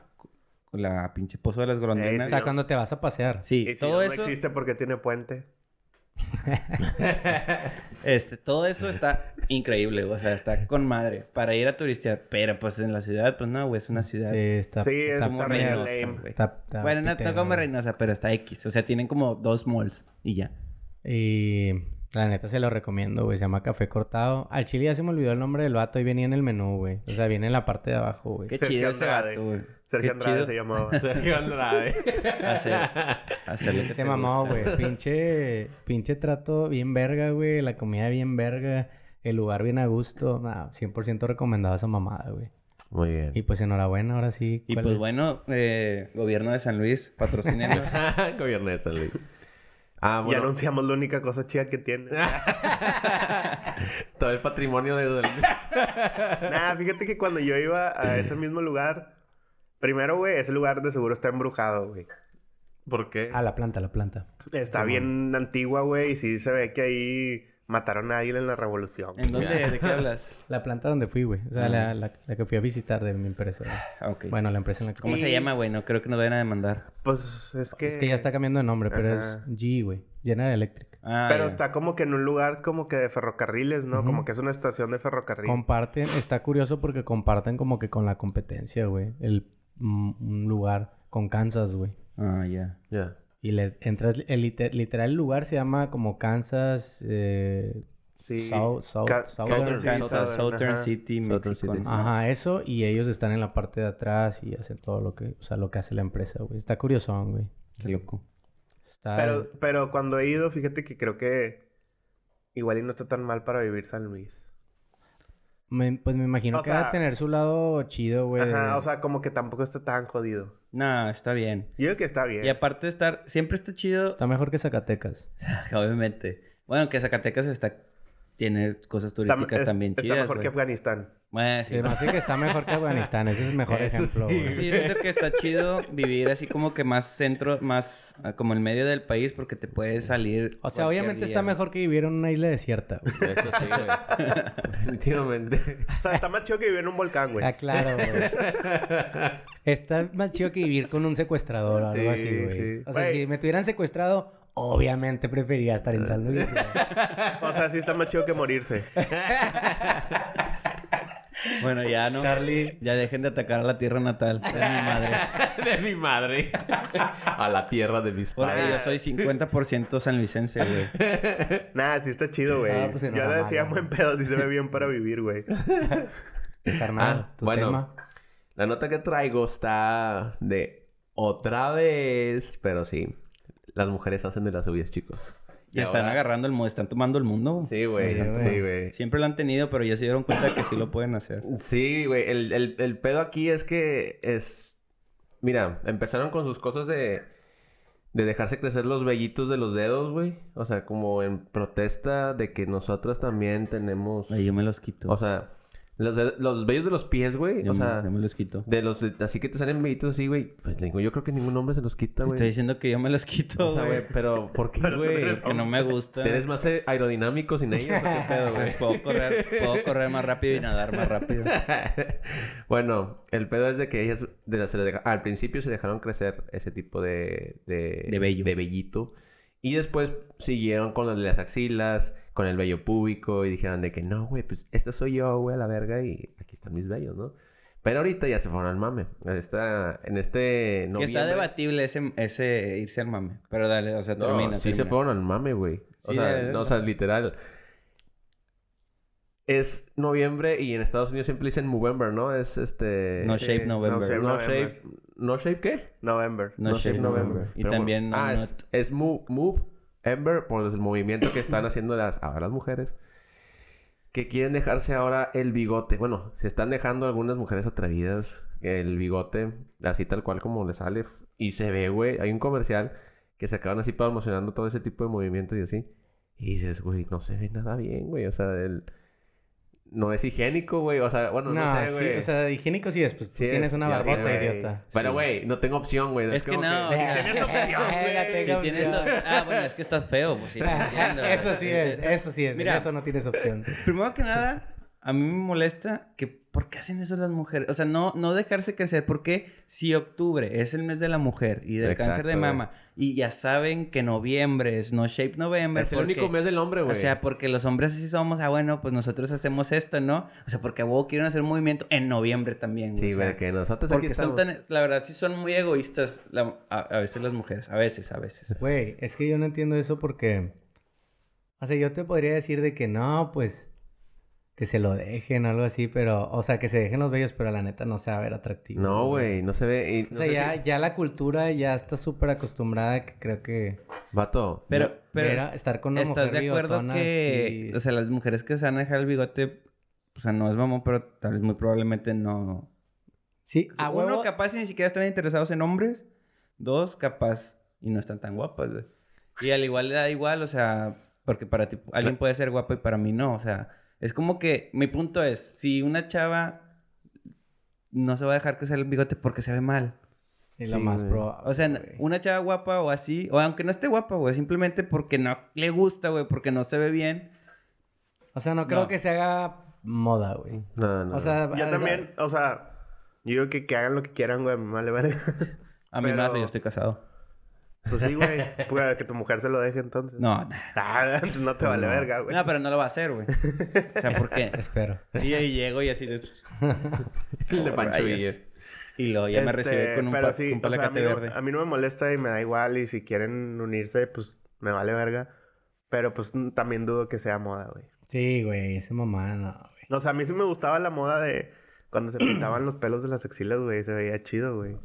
la pinche Pozo de las O Golondrinas. sea, cuando te vas a pasear. Sí, Y si todo no eso, existe porque tiene puente. este, todo eso está increíble, o sea, está con madre para ir a turistear, pero pues en la ciudad, pues no, güey, es una ciudad Sí, está, Sí, está está muy. Está- está Bueno, no, no pitera, como güey. Reynosa, pero está X, o sea, tienen como dos malls y ya. Y la neta se lo recomiendo, güey. Se llama Café Cortado. Al chile ya se me olvidó el nombre del vato. Ahí venía en el menú, güey. O sea, viene en la parte de abajo, güey. Qué Sergio chido ese Andrade. vato, güey. Sergio Andrade chido se llamaba. Sergio Andrade. hacer, Se mamó, güey. Pinche, pinche trato bien verga, güey. La comida bien verga. El lugar bien a gusto. Nah, 100% recomendado esa mamada, güey. Muy bien. Y pues enhorabuena, ahora sí. Y ¿Cuál pues es? bueno, eh, gobierno de San Luis, patrocínenos. Gobierno de San Luis. Ah, Y bueno. anunciamos la única cosa chida que tiene. Todo el patrimonio de Don Nah, fíjate que cuando yo iba a ese mismo lugar, primero, güey, ese lugar de seguro está embrujado, güey. ¿Por qué? Ah, la planta, la planta. Está bien antigua, güey, y sí se ve que ahí mataron a alguien en la revolución. ¿En dónde? ¿De qué hablas? La planta donde fui, güey. O sea, la, la, la que fui a visitar de mi empresa. güey. Ah, ok. Bueno, la empresa en la que... ¿Cómo se llama, güey? No creo que nos vayan a demandar. Pues es que... Es que ya está cambiando de nombre, pero Ajá. es G, güey. General Electric. Ah, Pero está como que en un lugar como que de ferrocarriles, ¿no? Como que es una estación de ferrocarril. Comparten, está curioso porque comparten como que con la competencia, güey. El, un, lugar con Kansas, güey. Ah, ya. Ya. Y le entras, el liter- literal el lugar se llama como Kansas, eh, Sí. South- South- Southern. City, Southern, Southern ajá. City, Southern México. City. Ajá, eso, y ellos están en la parte de atrás y hacen todo lo que, o sea, lo que hace la empresa, güey. Está curioso, güey. Qué loco. Está... Pero, pero cuando he ido, fíjate que creo que igual y no está tan mal para vivir San Luis. Me- pues me imagino O que va a tener su lado chido, güey. Ajá, o sea, como que tampoco está tan jodido. No, está bien. Yo digo que está bien. Y aparte de estar... Siempre está chido... Está mejor que Zacatecas. Obviamente. Bueno, que Zacatecas está... Tiene cosas Está, turísticas es- también está chidas, mejor güey. que Afganistán. Bueno, sí. Hace que está mejor que Afganistán. Ese es el mejor Eso ejemplo, sí. Sí, yo siento que está chido vivir así como que más centro, más ah, como el medio del país porque te puedes salir. O sea, obviamente está mejor que vivir en una isla desierta. Eso sí, güey. Definitivamente. O sea, está más chido que vivir en un volcán, güey. Ah, claro, güey. Está más chido que vivir con un secuestrador o algo Sí, así, güey. sí. O sea, si me tuvieran secuestrado, obviamente preferiría estar en San Luis. güey. O sea, sí está más chido que morirse. Bueno, ya no. Charlie. Ya dejen de atacar a la tierra natal de mi madre. de mi madre. A la tierra de mis Porque padres. yo soy 50% sanluisense, güey. Nada, sí está chido, güey. Ah, pues Yo le decía buen pedo, sí se ve bien para vivir, güey. Carnal, Ah, tu bueno. tema. La nota que traigo está de otra vez, pero sí. Las mujeres hacen de las suyas, chicos. Y están ahora- agarrando el mundo, están tomando el mundo. Sí, güey. Sí, güey. Sí. Siempre lo han tenido, pero ya se dieron cuenta que sí lo pueden hacer. Sí, güey. El, el, el pedo aquí es que es... Mira, empezaron con sus cosas de... De dejarse crecer los vellitos de los dedos, güey. O sea, como en protesta de que nosotras también tenemos... Ahí yo me los quito. O sea, los, de- los vellos de los pies, güey. yo, O me- sea, yo me los quito. de los... de- así que te salen vellitos así, güey. Pues le digo, yo creo que ningún hombre se los quita, Te güey. estoy diciendo que yo me los quito, O sea, güey. pero ¿por qué, güey? eres Que no me gusta. ¿Eres más eh, aerodinámico sin ellos o qué pedo, güey? Pues puedo correr, puedo correr más rápido y nadar más rápido. bueno, el pedo es de que ellas de las- se les deja- al principio se dejaron crecer ese tipo de, de, De vello. de vellito. Y después siguieron con las de las axilas, con el vello púbico y dijeron de que no, güey, pues esta soy yo, güey, a la verga y aquí están mis vellos, ¿no? Pero ahorita ya se fueron al mame. Está, en este Que está noviembre... debatible ese, ese irse al mame. Pero dale, o sea, No, termina. sí se fueron al mame, güey. O Sí, sea, dale, no, o dale. sea, literal. Es noviembre y en Estados Unidos siempre dicen Movember, ¿no? Es este... No Sí, Shape no November. shape. No shape... ¿No shape qué? November. No, Shape November. Y Pero también bueno, no ah, es, es Move, Move Ember por el movimiento que están haciendo las, ahora las mujeres. Que quieren dejarse ahora el bigote. Bueno, se están dejando algunas mujeres atrevidas el bigote, así tal cual como le sale. Y se ve, güey. Hay un comercial que se acaban así promocionando todo ese tipo de movimientos y así. Y dices, güey, no se ve nada bien, güey. O sea, el... no es higiénico, güey. O sea, bueno, no, No, sé, sí, güey. o sea, higiénico sí es, pues tú Sí es, tienes una barbota, idiota. Pero, güey, no tengo opción, güey. Es que como no, o sea, tienes opción, güey. Si tienes opción. op- Ah, bueno, es que estás feo, pues sí, te entiendo. Eso sí es, eso sí es. Mira, eso no tienes opción. Primero que nada, a mí me molesta que ¿por qué hacen eso las mujeres? O sea, no, no dejarse crecer. Porque si octubre es el mes de la mujer y del cáncer de güey. mama y ya saben que noviembre es No Shape November. Es el único mes del hombre, güey. O sea, porque los hombres así somos, ah, bueno, pues nosotros hacemos esto, ¿no? O sea, porque a huevo quieren hacer un movimiento en noviembre también. Sí, o sea, güey, que nosotros aquí Porque son estamos. tan, la verdad, sí son muy egoístas la- a, a veces las mujeres, a veces, a veces. Güey, es que yo no entiendo eso porque... O sea, yo te podría decir de que no, pues... Que se lo dejen o algo así, pero... O sea, que se dejen los vellos, pero la neta no se va a ver atractivo. No, güey, no se ve. y O sea, sé ya, si- ya la cultura ya está súper acostumbrada que creo que... Vato. Pero, pero ver a- estar con una ¿estás mujer de acuerdo que, o sea, las mujeres que se van a dejar el bigote, o sea, no es mamón, pero tal vez muy probablemente no... Sí, a Uno, huevo... capaz y ni siquiera están interesados en hombres. Dos, capaz y no están tan guapas, güey. Y al igual le da igual, o sea, porque para ti alguien puede ser guapo y para mí no, o sea, es como que mi punto es, si una chava no se va a dejar crecer el bigote porque se ve mal. Es lo más probable. O sea, güey. una chava guapa o así, o aunque no esté guapa, güey, simplemente porque no le gusta, güey, porque no se ve bien. O sea, no creo No. que se haga moda, güey. No, no. O sea, Yo también, o sea, yo digo que, que hagan lo que quieran, güey, me vale verga. A mí me Pero- hace, yo estoy casado. Pues sí, güey. Pues que tu mujer se lo deje entonces. No. Ah, entonces no te vale verga, güey. no, pero no lo va a hacer, güey. O sea, ¿por qué? Espero. Y ahí llego y así de... El de Pancho. Y luego ya me Este, recibí con un, pero sí, un o sea, a, palacate mí no, verde. a mí no me molesta y me da igual. Y si quieren unirse, pues me vale verga. Pero pues también dudo que sea moda, güey. Sí, güey, esa mamá no, güey. O sea, a mí sí me gustaba la moda de cuando se pintaban los pelos de las axilas, güey. Se veía chido, güey.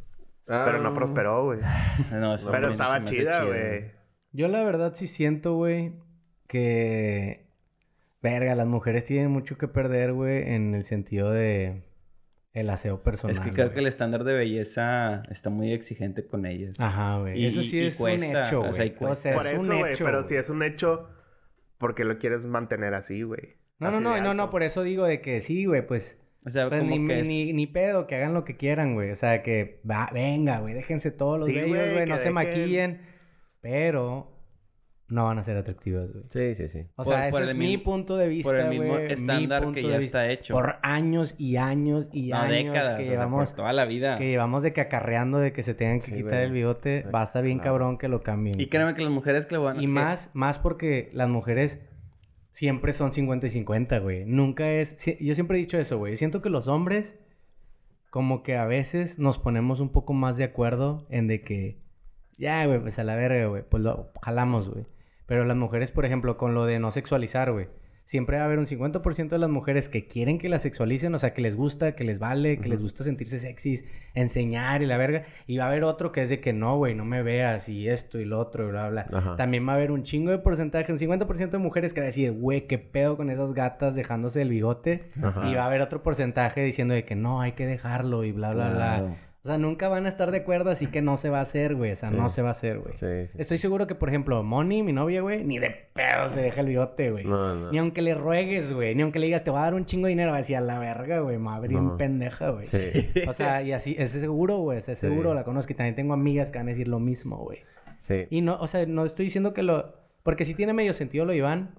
Pero no Ah. prosperó, güey. No, eso Pero estaba chida, güey. Yo la verdad sí siento, güey, que... Verga, las mujeres tienen mucho que perder, güey, en el sentido de... El aseo personal, Es que creo güey. que el estándar de belleza está muy exigente con ellas. Ajá, güey. Y- Eso sí y es un cuesta, hecho, o güey. sea, y O cuesta. sea, Por es eso, un güey. hecho, Pero güey. si es un hecho, porque lo quieres mantener así, güey. No, no, Así no, no, no, por eso digo de que sí, güey, pues... O sea, pues, como ni, que es... ni, ni pedo, que hagan lo que quieran, güey. O sea, que va, venga, güey, déjense todos los Sí, bellos, güey, güey, no se maquillen. Pero no van a ser atractivas, güey. Sí, sí, sí. O Por- sea, por ese es mi punto de vista, por el mismo güey, estándar que ya está hecho. Por años y años y No, años décadas. o que sea, llevamos... por toda la vida. Que llevamos de que acarreando de que se tengan que Sí, quitar güey. el bigote, va a estar bien cabrón que lo cambien. Y créeme que las mujeres que lo van a... Y más, más porque las mujeres siempre son 50 y 50, güey. Nunca es... Yo siempre he dicho eso, güey. Siento que los hombres como que a veces nos ponemos un poco más de acuerdo en de que... Ya, güey, pues a la verga, güey. Pues lo jalamos, güey. Pero las mujeres, por ejemplo, con lo de no sexualizar, güey. Siempre va a haber un 50% de las mujeres que quieren que la sexualicen, o sea, que les gusta, que les vale, que les gusta sentirse sexys, enseñar y la verga. Y va a haber otro que es de que no, güey, no me veas y esto y lo otro y bla, bla. También va a haber un chingo de porcentaje, un 50% de mujeres que va a decir, güey, qué pedo con esas gatas dejándose el bigote. Y va a haber otro porcentaje diciendo de que no, hay que dejarlo y bla, bla, bla. O sea, nunca van a estar de acuerdo, así que no se va a hacer, güey. O sea, Sí. no se va a hacer, güey. Sí, sí. Estoy seguro que, por ejemplo, Moni, mi novia, güey, ni de pedo se deja el bigote, güey. No, no. Ni aunque le ruegues, güey. Ni aunque le digas, te voy a dar un chingo de dinero. Va a decir, a la verga, güey. Me va a abrir No. en pendeja, güey. Sí. O sea, y así, es seguro, güey. Es seguro, la conozco. Y también tengo amigas que van a decir lo mismo, güey. Sí. Y no, o sea, no estoy diciendo que lo... Porque sí tiene medio sentido lo Iván.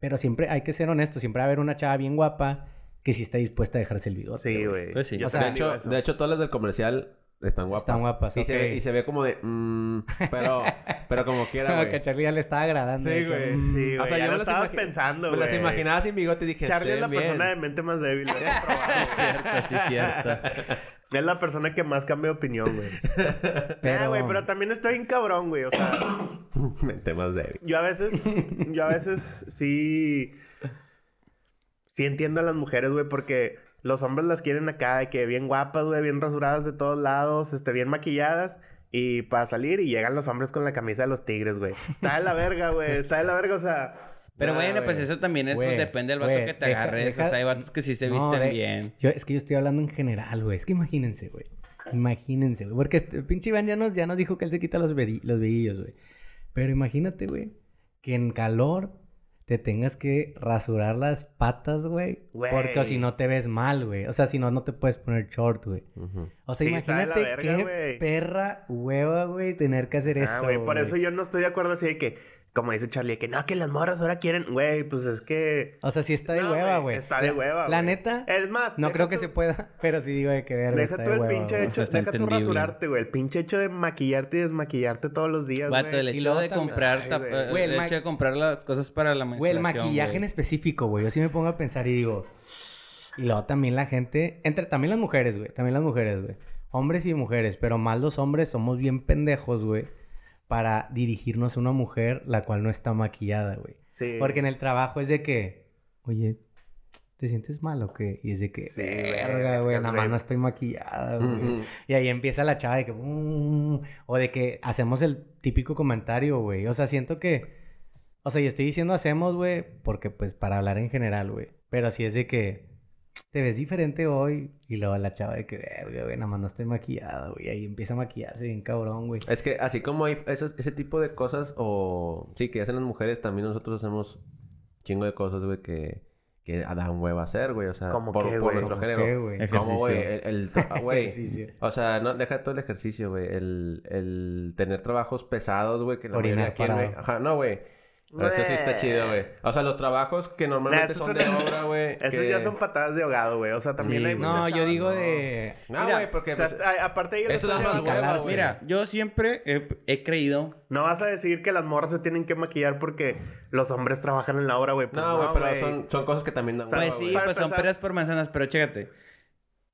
Pero siempre hay que ser honesto. Siempre va a haber una chava bien guapa que sí está dispuesta a dejarse el bigote. Sí, güey. Pues sí. Yo O sea, de, hecho, eso. de hecho, todas las del comercial están guapas. Están guapas, y, se ve, y se ve como de... mm, pero, pero como quiera, Como güey. que a Charlie ya le estaba agradando. Sí, güey. mm, Sí, güey. O sea, ya yo lo me imagi- pensando, Me güey. las imaginaba sin bigote y dije... Charlie "Se es la ven bien". persona de mente más débil. Sí, es cierto, sí, cierto. Es la persona que más cambia de opinión, güey. Pero- Pero... güey, pero también estoy bien cabrón, güey. O sea, Mente más débil. yo a veces... Yo a veces sí... Sí entiendo a las mujeres, güey, porque los hombres las quieren acá, de que bien guapas, güey, bien rasuradas de todos lados, este, bien maquilladas. Y para salir y llegan los hombres con la camisa de los tigres, güey. Está de la verga, güey. Está de la verga, o sea... Pero Nah, bueno, pues güey. eso también es, pues, depende del vato que te deja- agarres. deja- O sea, hay vatos que sí se No, visten de- bien. Yo, es que yo estoy hablando en general, güey. Es que imagínense, güey. Imagínense, güey. Porque este pinche Iván ya nos, ya nos dijo que él se quita los, vedi- los velillos, güey. Pero imagínate, güey, que en calor te tengas que rasurar las patas, güey. Porque si no te ves mal, güey. O sea, si no, no te puedes poner short, güey. Ujú. O sea, Sí, está de la imagínate verga, qué perra hueva, güey, tener que hacer Ah, eso. güey, por eso yo no estoy de acuerdo así de que, como dice Charlie, que no, que las morras ahora quieren, güey, pues es que... O sea, sí está de No, hueva, güey. Está de La- hueva, La neta, Es más, no creo que se pueda, pero sí digo de que verga. Deja está tú el hueva, pinche. O hecho, sea, deja tú rasurarte, güey. El pinche hecho de maquillarte y desmaquillarte todos los días, el güey. Y luego de también- comprar... Ay, tap- güey. el hecho de comprar las cosas para la Güey, el maquillaje en específico, güey. Yo sí me pongo a pensar y digo. Y luego también la gente. Entre también las mujeres, güey. También las mujeres, güey. Hombres y mujeres. Pero más los hombres somos bien pendejos, güey. Para dirigirnos a una mujer la cual no está maquillada, güey. Sí. Porque en el trabajo es de que. Oye, ¿te sientes mal o qué? Y es de que. Sí, verga, güey. Nada más no estoy maquillada, güey. Y ahí empieza la chava de que... "Mm", o de que hacemos el típico comentario, güey. O sea, siento que... O sea, yo estoy diciendo hacemos, güey, porque pues para hablar en general, güey. Pero si es de que te ves diferente hoy y luego la chava de que, verga, güey, nada más no estoy maquillada, güey. Ahí empieza a maquillarse bien cabrón, güey. Es que así como hay esos- ese tipo de cosas, o sí, que hacen las mujeres, también nosotros hacemos chingo de cosas, güey, que, que dan hueva a hacer, güey. O sea, ¿Cómo por, qué, por nuestro ¿Cómo género. qué, güey? Ejercicio. Como, güey, el, el güey. O sea, no, deja todo el ejercicio, güey. El, el tener trabajos pesados, güey, que la Orinar mayoría quieren, güey. Ajá, no, güey. Eso sí está chido, güey. O sea, los trabajos que normalmente son son- de obra, güey. Esos que- ya son patadas de ahogado, güey. O sea, también Sí, hay muchas No, yo chavas, digo no. de... No, Mira, güey, porque... O sea, pues, aparte ellos eso calarse. güey. Mira, yo siempre he, he creído... No vas a decir que las morras se tienen que maquillar porque los hombres trabajan en la obra, güey. Pues No, güey, pero son, son cosas que también dan Pues hueva, sí, pues son peras por manzanas, pero chécate.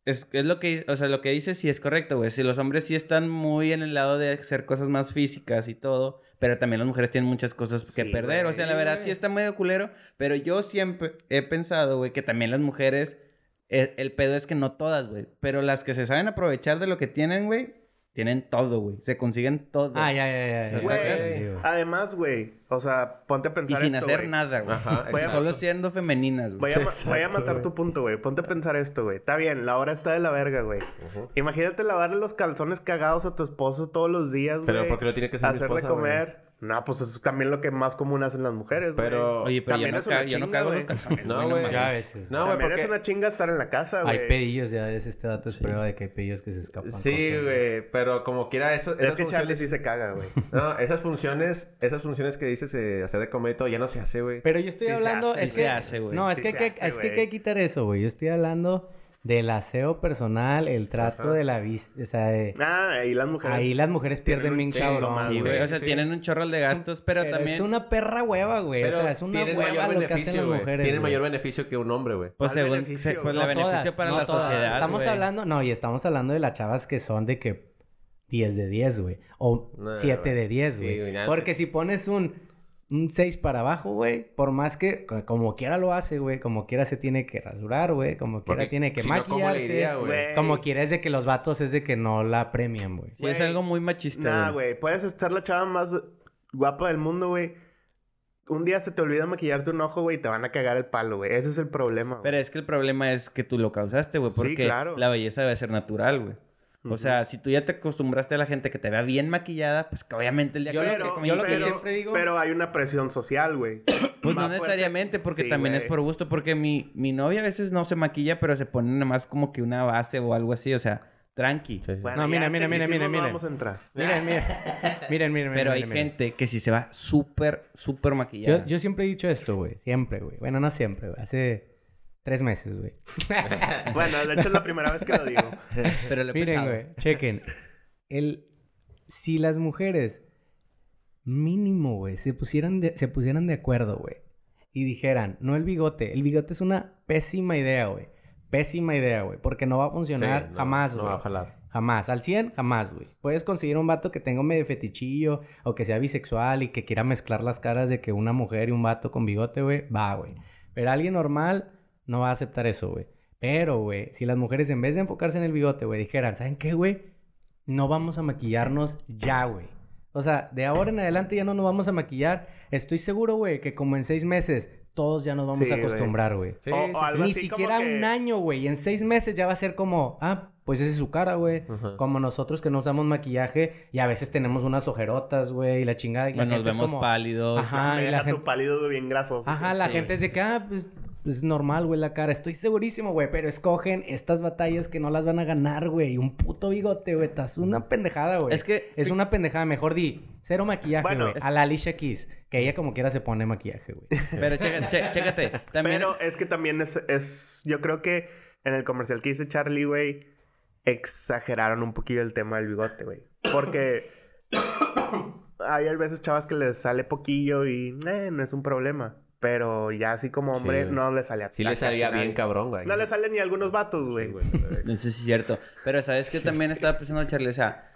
Es, es lo que, o sea, lo que dices sí es correcto, güey. Si los hombres sí están muy en el lado de hacer cosas más físicas y todo, pero también las mujeres tienen muchas cosas que Sí, perder. O sea, la verdad güey. sí está medio culero, pero yo siempre he pensado, güey, que también las mujeres, eh, el pedo es que no todas, güey, pero las que se saben aprovechar de lo que tienen, güey, tienen todo, güey. Se consiguen todo. Ah, ya, ya, ya. ya. Güey. Además, güey, o sea, ponte a y pensar sin esto, hacer güey. nada, güey. Ajá, Voy a- Solo siendo femeninas, Voy güey. a, ma- Exacto, voy a matar güey. tu punto, güey. Ponte a pensar esto, güey. Está bien, la hora está de la verga, güey. Imagínate lavarle los calzones cagados a tu esposo todos los días, güey. Pero ¿por qué lo tiene que hacer mi Hacerle esposa, güey? comer. No, pues eso es también lo que más común hacen las mujeres, güey. Pero- Oye, pero yo También no, es una ca- yo no chinga, cago los calzones. No, güey, a veces. No, güey, porque... es una chinga estar en la casa, güey. Hay pedillos, ya ves, este dato es prueba de que hay pedillos que se escapan. Sí, cosas, güey, pero como quiera eso... Es que Charlie funciones- sí se caga, güey. No, esas funciones, esas funciones que dices de hacer de comer y todo, ya no se hace, güey. Pero yo estoy Sí se hablando... hace, es sí que... se hace, güey. No, es Sí que, hay que, es que hay que quitar eso, güey. Yo estoy hablando del aseo personal, el trato Ajá. de la vista, o sea, de... Ah, ahí las mujeres. Ahí las mujeres pierden bien cabrón, más, Sí, güey. güey. O sea, sí. tienen un chorro de gastos, pero, Pero también... es una perra hueva, güey. O sea, es una hueva lo que hacen las mujeres. Tienen güey. mayor beneficio que un hombre, güey. Pues ¿Cuál según beneficio, se- el No beneficio todas, para no la todas. sociedad. Estamos güey. hablando, no, y estamos hablando de las chavas que son de que 10 de 10, güey. O Nah, 7 güey. de 10, Sí, güey. Porque si pones un, un 6 para abajo, güey, por más que, co- como quiera lo hace, güey, como quiera se tiene que rasurar, güey, como quiera Porque tiene que si no, ¿cómo le maquillarse. güey? Como quiera es de que los vatos es de que no la premian, güey. Sí, es algo muy machista, Nah, güey. Puedes estar la chava más guapa del mundo, güey. Un día se te olvida maquillarte un ojo, güey, y te van a cagar el palo, güey. Ese es el problema, güey. Pero es que el problema es que tú lo causaste, güey. Sí, Porque claro. la belleza debe ser natural, güey. O sea, si tú ya te acostumbraste a la gente que te vea bien maquillada, pues que obviamente el día Yo que lo que comí- yo lo que pero, siempre digo- Pero hay una presión social, güey. Pues no fuerte. necesariamente, porque Sí, también es por gusto. Porque mi, mi novia a veces no se maquilla, pero se pone nada más como que una base o algo así. O sea, tranqui. Sí, sí. Bueno, No, mira, mira, mira, mira, no mira. vamos a entrar. Miren, miren. Miren, miren, Pero miren, hay miren. gente que sí se va súper, súper maquillada. Yo, yo siempre he dicho esto, güey. Siempre, güey. Bueno, no siempre, güey. Hace tres meses, güey. Bueno, de hecho es la primera vez que lo digo. Pero lo Miren, güey. Chequen. El... Si las mujeres mínimo, güey, se pusieran de, se pusieran de acuerdo, güey. Y dijeran, no el bigote. El bigote es una pésima idea, güey. Pésima idea, güey. Porque no va a funcionar Sí, no, jamás, No güey. va a jalar. Jamás. Al 100, jamás, güey. Puedes conseguir un vato que tenga un medio fetichillo o que sea bisexual y que quiera mezclar las caras de que una mujer y un vato con bigote, güey, va, güey. Pero alguien normal no va a aceptar eso, güey. Pero, güey, si las mujeres en vez de enfocarse en el bigote, güey, dijeran, ¿saben qué, güey? No vamos a maquillarnos ya, güey. O sea, de ahora en adelante ya no nos vamos a maquillar. Estoy seguro, güey, que como en seis meses todos ya nos vamos Sí, a acostumbrar, güey. Sí, sí, Ni así como siquiera que- un año, güey. En seis meses ya va a ser como, ah, pues esa es su cara, güey. Como nosotros que no usamos maquillaje y a veces tenemos unas ojerotas, güey, y la chingada. Y la nos gente es vemos como- pálidos. Ajá, y la gente... tu pálido güey, bien grasoso. Ajá, la Sí. gente es de que, ah, pues, pues es normal, güey, la cara. Estoy segurísimo, güey, pero escogen estas batallas que no las van a ganar, güey. Un puto bigote, güey. Estás una pendejada, güey. Es que- Es una pendejada. Mejor di, cero maquillaje, Bueno, güey. es- A la Alicia Keys. Que ella como quiera se pone maquillaje, güey. Pero che- chécate. También... Pero es que también es, es... Yo creo que en el comercial que hice Charlie, güey, exageraron un poquillo el tema del bigote, güey. Porque hay a veces chavas que les sale poquo y eh, no es un problema. Pero ya así como hombre, güey. no le sale a Sí le salía nadie. bien cabrón, güey. No le sale ni a algunos vatos, güey. Sí, güey. Eso sí es cierto. Pero ¿sabes qué? También estaba pensando, Charlie, o sea...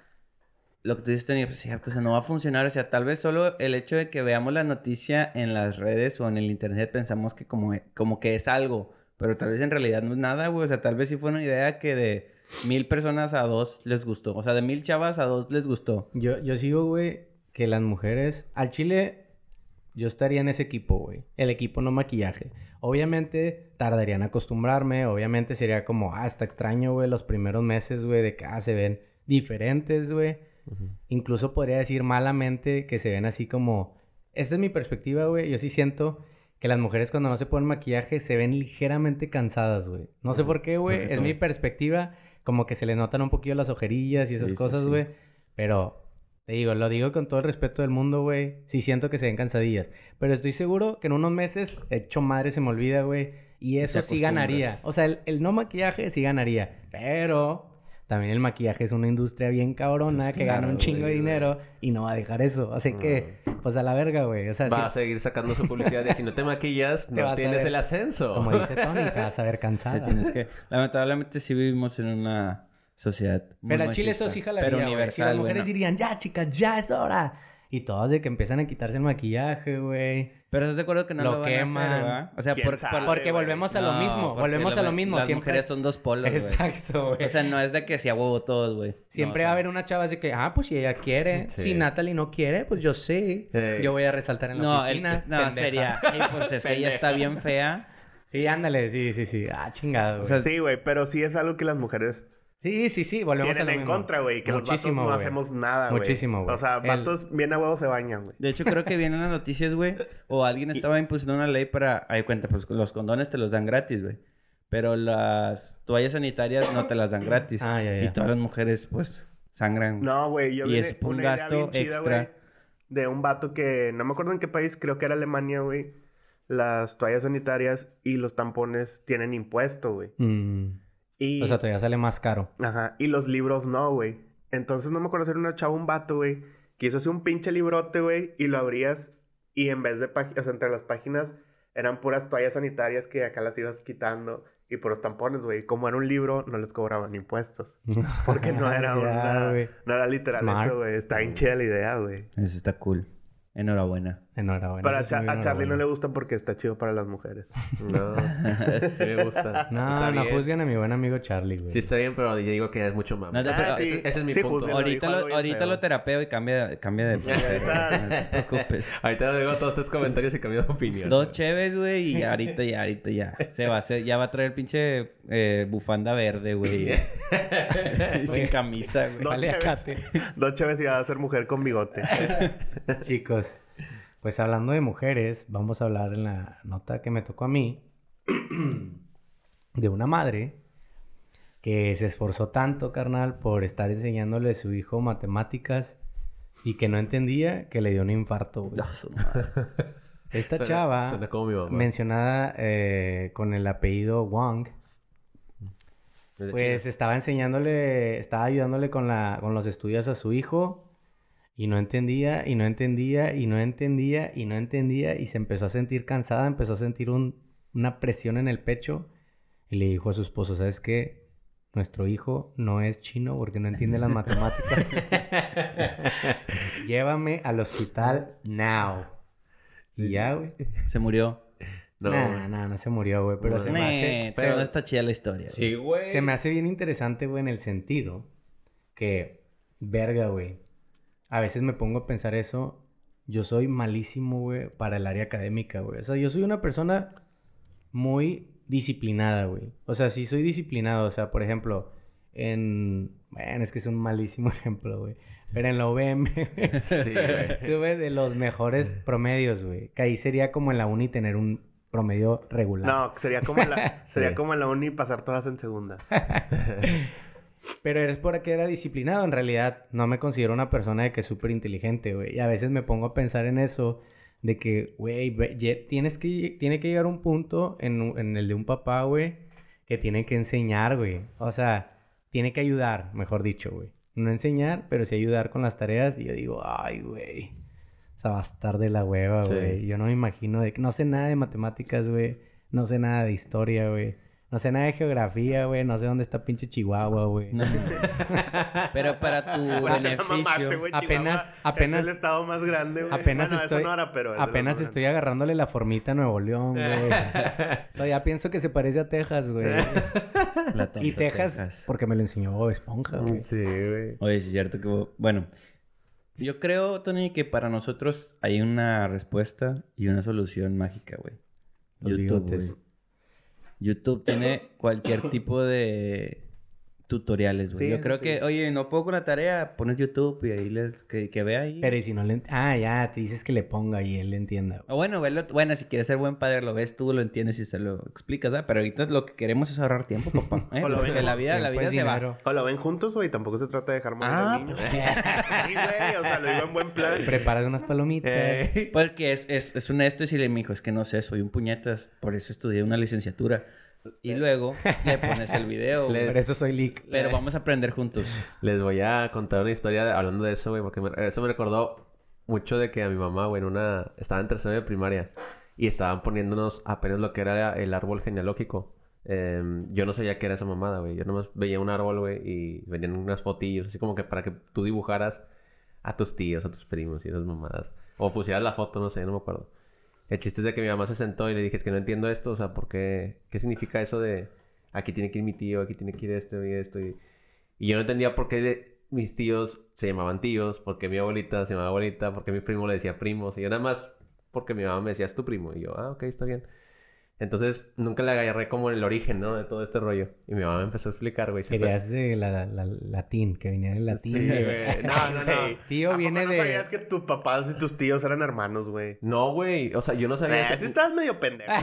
Lo que tú dices, Tony, pues es cierto, o sea, no va a funcionar. O sea, tal vez solo el hecho de que veamos la noticia en las redes o en el internet pensamos que como, como que es algo. Pero tal vez en realidad no es nada, güey. O sea, tal vez sí fue una idea que de mil personas a dos les gustó. O sea, de mil chavas a dos les gustó. Yo, yo sigo, güey, que las mujeres... Al chile, yo estaría en ese equipo, güey. El equipo no maquillaje. Obviamente, tardaría en acostumbrarme. Obviamente, sería como, ah, está extraño, güey, los primeros meses, güey, de que, ah, se ven diferentes, güey. Incluso podría decir malamente que se ven así como... Esta es mi perspectiva, güey. Yo sí siento que las mujeres cuando no se ponen maquillaje se ven ligeramente cansadas, güey. No sé por qué, güey. Es mi perspectiva. Como que se le notan un poquillo las ojerillas y esas Sí, cosas, sí. güey. Pero... Te digo, lo digo con todo el respeto del mundo, güey. Sí siento que se ven cansadillas. Pero estoy seguro que en unos meses, hecho madre, se me olvida, güey. Y eso sí ganaría. O sea, el, el no maquillaje sí ganaría. Pero también el maquillaje es una industria bien cabrona Pues que gana claro, un chingo de güey, dinero y no va a dejar eso. Así que, pues a la verga, güey. O sea, Va sí, a seguir sacando su publicidad de si no te maquillas, Te no tienes ver- el ascenso. como dice Tony, te vas a ver Te cansada. tienes que... Lamentablemente sí vivimos en una sociedad muy Pero al chile eso sí jalaría, Pero universal, las mujeres no. dirían, ya, chicas, ya es hora. Y todos de que empiezan a quitarse el maquillaje, güey. Pero estás de acuerdo que no Lo lo, van a queman. hacer, ¿verdad? O sea, ¿Quién por, sabe? por- Porque volvemos a lo No, mismo. Volvemos a lo mismo. Las Siempre... mujeres son dos polos, güey. Exacto, güey. O sea, no es de que sea huevo todos, güey. Siempre No, o va a haber una chava de que, ah, pues si ella quiere. Sí. Si Natalie no quiere, pues yo sí. Yo voy a resaltar en la No, el- oficina. no, pendeja. sería... "Ey, pues es que ella está bien fea. Sí, ándale, sí, sí, sí. Ah, chingado, güey. sea, Sí, güey, pero sí es algo que las mujeres sí, sí, sí, volvemos a tienen lo en mismo. contra, güey. Que los Muchísimo, vatos no güey. hacemos nada, güey. Muchísimo, güey. O sea, El- vatos bien a huevo se bañan, güey. De hecho, creo que vienen las noticias, güey. O alguien estaba impulsando una ley para... Hay cuenta, pues los condones te los dan gratis, güey. Pero las toallas sanitarias no te las dan gratis. Ah, ya, ya. Y todas las mujeres, pues, sangran. No, güey, yo Y vi es un una idea gasto bien chida, extra. güey, de un vato que no me acuerdo en qué país, creo que era Alemania, güey. Las toallas sanitarias y los tampones tienen impuesto, güey. Mm, Y O sea, todavía sale más caro. ajá, y los libros no, güey. Entonces no me acuerdo si era una chava un vato, güey, que hizo así un pinche librote, güey, y lo abrías y en vez de páginas, o sea, entre las páginas eran puras toallas sanitarias que acá las ibas quitando y puros tampones, güey. Como era un libro, no les cobraban impuestos. Porque no era una, güey. no era literal Smart. eso, güey. Está bien chida la idea, güey. Eso está cool. Enhorabuena. Enhorabuena. Pero a, Cha- Charlie no le gusta porque está chido para las mujeres. No, sí me gusta. No, está no bien. juzguen a mi buen amigo Charlie, güey. Sí está bien, pero yo digo que ya es mucho más. No, no, Ah, sí, ese, ese es mi sí, punto. juzguenlo. Ahorita, lo, algo bien ahorita feo. lo terapeo y cambia, cambia de. Ahorita- No te preocupes. Ahorita digo todos estos comentarios y cambio de opinión. Dos cheves, güey, y ahorita, ya, ahorita, ya. Se va a hacer, ya va a traer pinche eh, bufanda verde, güey. y sin camisa, güey. Dos Vale, cheves. acate. Dos cheves y va a ser mujer con bigote. Chicos, pues hablando de mujeres, vamos a hablar en la nota que me tocó a mí de una madre que se esforzó tanto, carnal, por estar enseñándole a su hijo matemáticas y que no entendía que le dio un infarto, güey. Madre. Esta Suena- chava, Suena como mi mamá. mencionada eh, con el apellido Wang, Pues estaba enseñándole, estaba ayudándole con la, con los estudios a su hijo y no entendía, y no entendía, y no entendía, y no entendía, y se empezó a sentir cansada, empezó a sentir un- una presión en el pecho y le dijo a su esposo, ¿sabes qué? Nuestro hijo no es chino porque no entiende las matemáticas. Llévame al hospital now. Y ya, güey. Se murió. No. Nah, nah, no se murió, güey, pero No. se me hace... Nee, pero- pero no está chida la historia. Sí, güey. Se me hace bien interesante, güey, en el sentido que, verga, güey. A veces me pongo a pensar eso. Yo soy malísimo, güey, para el área académica, güey. O sea, yo soy una persona muy disciplinada, güey. O sea, sí soy disciplinado. O sea, por ejemplo, en... Bueno, es que es un malísimo ejemplo, güey. Pero en la UVM, güey, Sí, güey. tuve de los mejores promedios, güey. Que ahí sería como en la uni tener un promedio regular. No, sería como en la, sería Sí. como en la uni pasar todas en segundas. Pero eres porque era disciplinado. En realidad, no me considero una persona de que es súper inteligente, güey. Y a veces me pongo a pensar en eso. De que, güey, tienes que, tiene que llegar un punto en, en el de un papá, güey, que tiene que enseñar, güey. O sea, tiene que ayudar, mejor dicho, güey. No enseñar, pero sí ayudar con las tareas. Y yo digo, ay, güey. O sea, va a estar de la hueva, Sí. güey. Yo no me imagino de que no sé nada de matemáticas, güey. No sé nada de historia, güey. No sé nada de geografía, güey. No sé dónde está pinche Chihuahua, güey. No. Pero para tu beneficio. mamaste, apenas- apenas- Es el estado más grande, güey. Apenas Bueno, estoy, Eso no era, pero es de los apenas estoy agarrándole la formita a Nuevo León, güey. Todavía pienso que se parece a Texas, güey. la y tonta Texas, porque me lo enseñó Bob Esponja, güey. Sí, güey. Oye, sí es cierto que... Bueno, yo creo, Tony, que para nosotros hay una respuesta y una solución mágica, güey. Los YouTube, bigotes. YouTube tiene cualquier tipo de tutoriales, güey. Sí, yo creo sí. que, oye, no puedo con la tarea, pones YouTube y ahí les, que, que vea ahí. Pero y si no le... Ah, ya, te dices que le ponga y él le entienda. güey. O bueno, velo- bueno, si quieres ser buen padre, lo ves tú, lo entiendes y se lo explicas, ¿verdad? Pero ahorita lo que queremos es ahorrar tiempo, papá. ¿eh? O lo Porque ven- la vida, la vida se va. O lo ven juntos, güey. Tampoco se trata de dejar morir Ah, al niño. sí, güey. O sea, lo digo en buen plan. Prepara unas palomitas. Eh, Porque es, es, es honesto decirle, mijo, es que no sé, soy un puñetas, por eso estudié una licenciatura. Y luego le pones el video, güey. Les- Por eso soy leak. Pero vamos a aprender juntos. Les voy a contar una historia de- hablando de eso, güey, porque me- eso me recordó mucho de que a mi mamá, güey, en una... Estaba en tercero de primaria y estaban poniéndonos apenas lo que era el árbol genealógico. Em, yo no sabía qué era esa mamada, güey. Yo nomás veía un árbol, güey, y venían unas fotillos, así como que para que tú dibujaras a tus tíos, a tus primos y esas mamadas. O pusieras la foto, no sé, no me acuerdo. El chiste es de que mi mamá se sentó y le dije, es que no entiendo esto, o sea, ¿por qué? ¿Qué significa eso de aquí tiene que ir mi tío, aquí tiene que ir esto y esto? Y, yo no entendía por qué de- mis tíos se llamaban tíos, por qué mi abuelita se llamaba abuelita, por qué mi primo le decía primos. Y yo nada más porque mi mamá me decía, es tu primo. Y yo, ah, ok, está bien. Entonces nunca le agarré como el origen, ¿no? De todo este rollo. Y mi mamá me empezó a explicar, güey. Querías de la, la- latín, que viniera el latín. Sí, güey. No, no, no. Tío ¿a poco viene no de- sabías que tus papás y tus tíos eran hermanos, güey? No, güey. O sea, yo no sabía... Eh, sí estabas medio pendejo.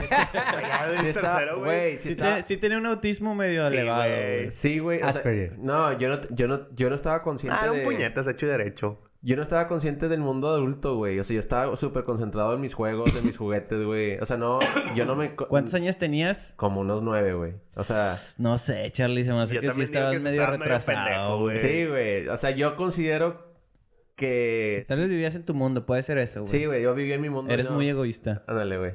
Sí tercero, güey. sí tenía un autismo medio Sí, elevado, güey. Sí, güey. o sea, Asperger. no, yo no, yo no, yo no estaba consciente Ah, era un de... puñetas hecho y derecho. Yo no estaba consciente del mundo adulto, güey. O sea, yo estaba súper concentrado en mis juegos, en mis juguetes, güey. O sea, no... Yo no me... ¿Cuántos años tenías? Como unos nueve, güey. O sea... No sé, Charlie, se me hace Yo que sí estabas que medio retrasado, güey. Sí, güey. O sea, yo considero que... Tal vez vivías en tu mundo, puede ser eso, güey. Sí, güey. Yo viví en mi mundo. Eres no- muy egoísta. Ándale, güey.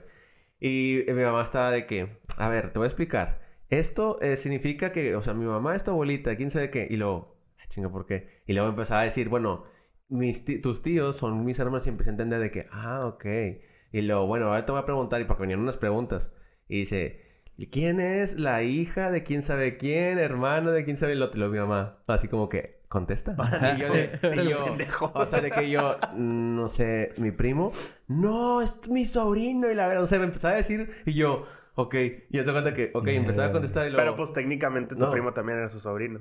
Y mi mamá estaba de que, a ver, te voy a explicar. Esto eh, significa que, o sea, mi mamá es tu abuelita, quién sabe qué. Y luego, "Ah, chinga, ¿por qué? Y luego empezaba a decir, bueno, mis tus tíos son mis hermanos y empecé a entender de que, ah, ok. Y luego, bueno, ahora te voy a preguntar, y porque venían unas preguntas. Y dice, ¿y ¿quién es la hija de quién sabe quién, hermano de quién sabe el otro? Y mi mamá, así como que, contesta. Y yo, de, y yo, pendejo. o sea, de que yo, no sé, mi primo, no, es mi sobrino. Y la verdad, o sea, me empezaba a decir, y yo, ok. Y se cuenta que, ok, empezaba a contestar y luego. Pero pues técnicamente tu No. primo también era su sobrino.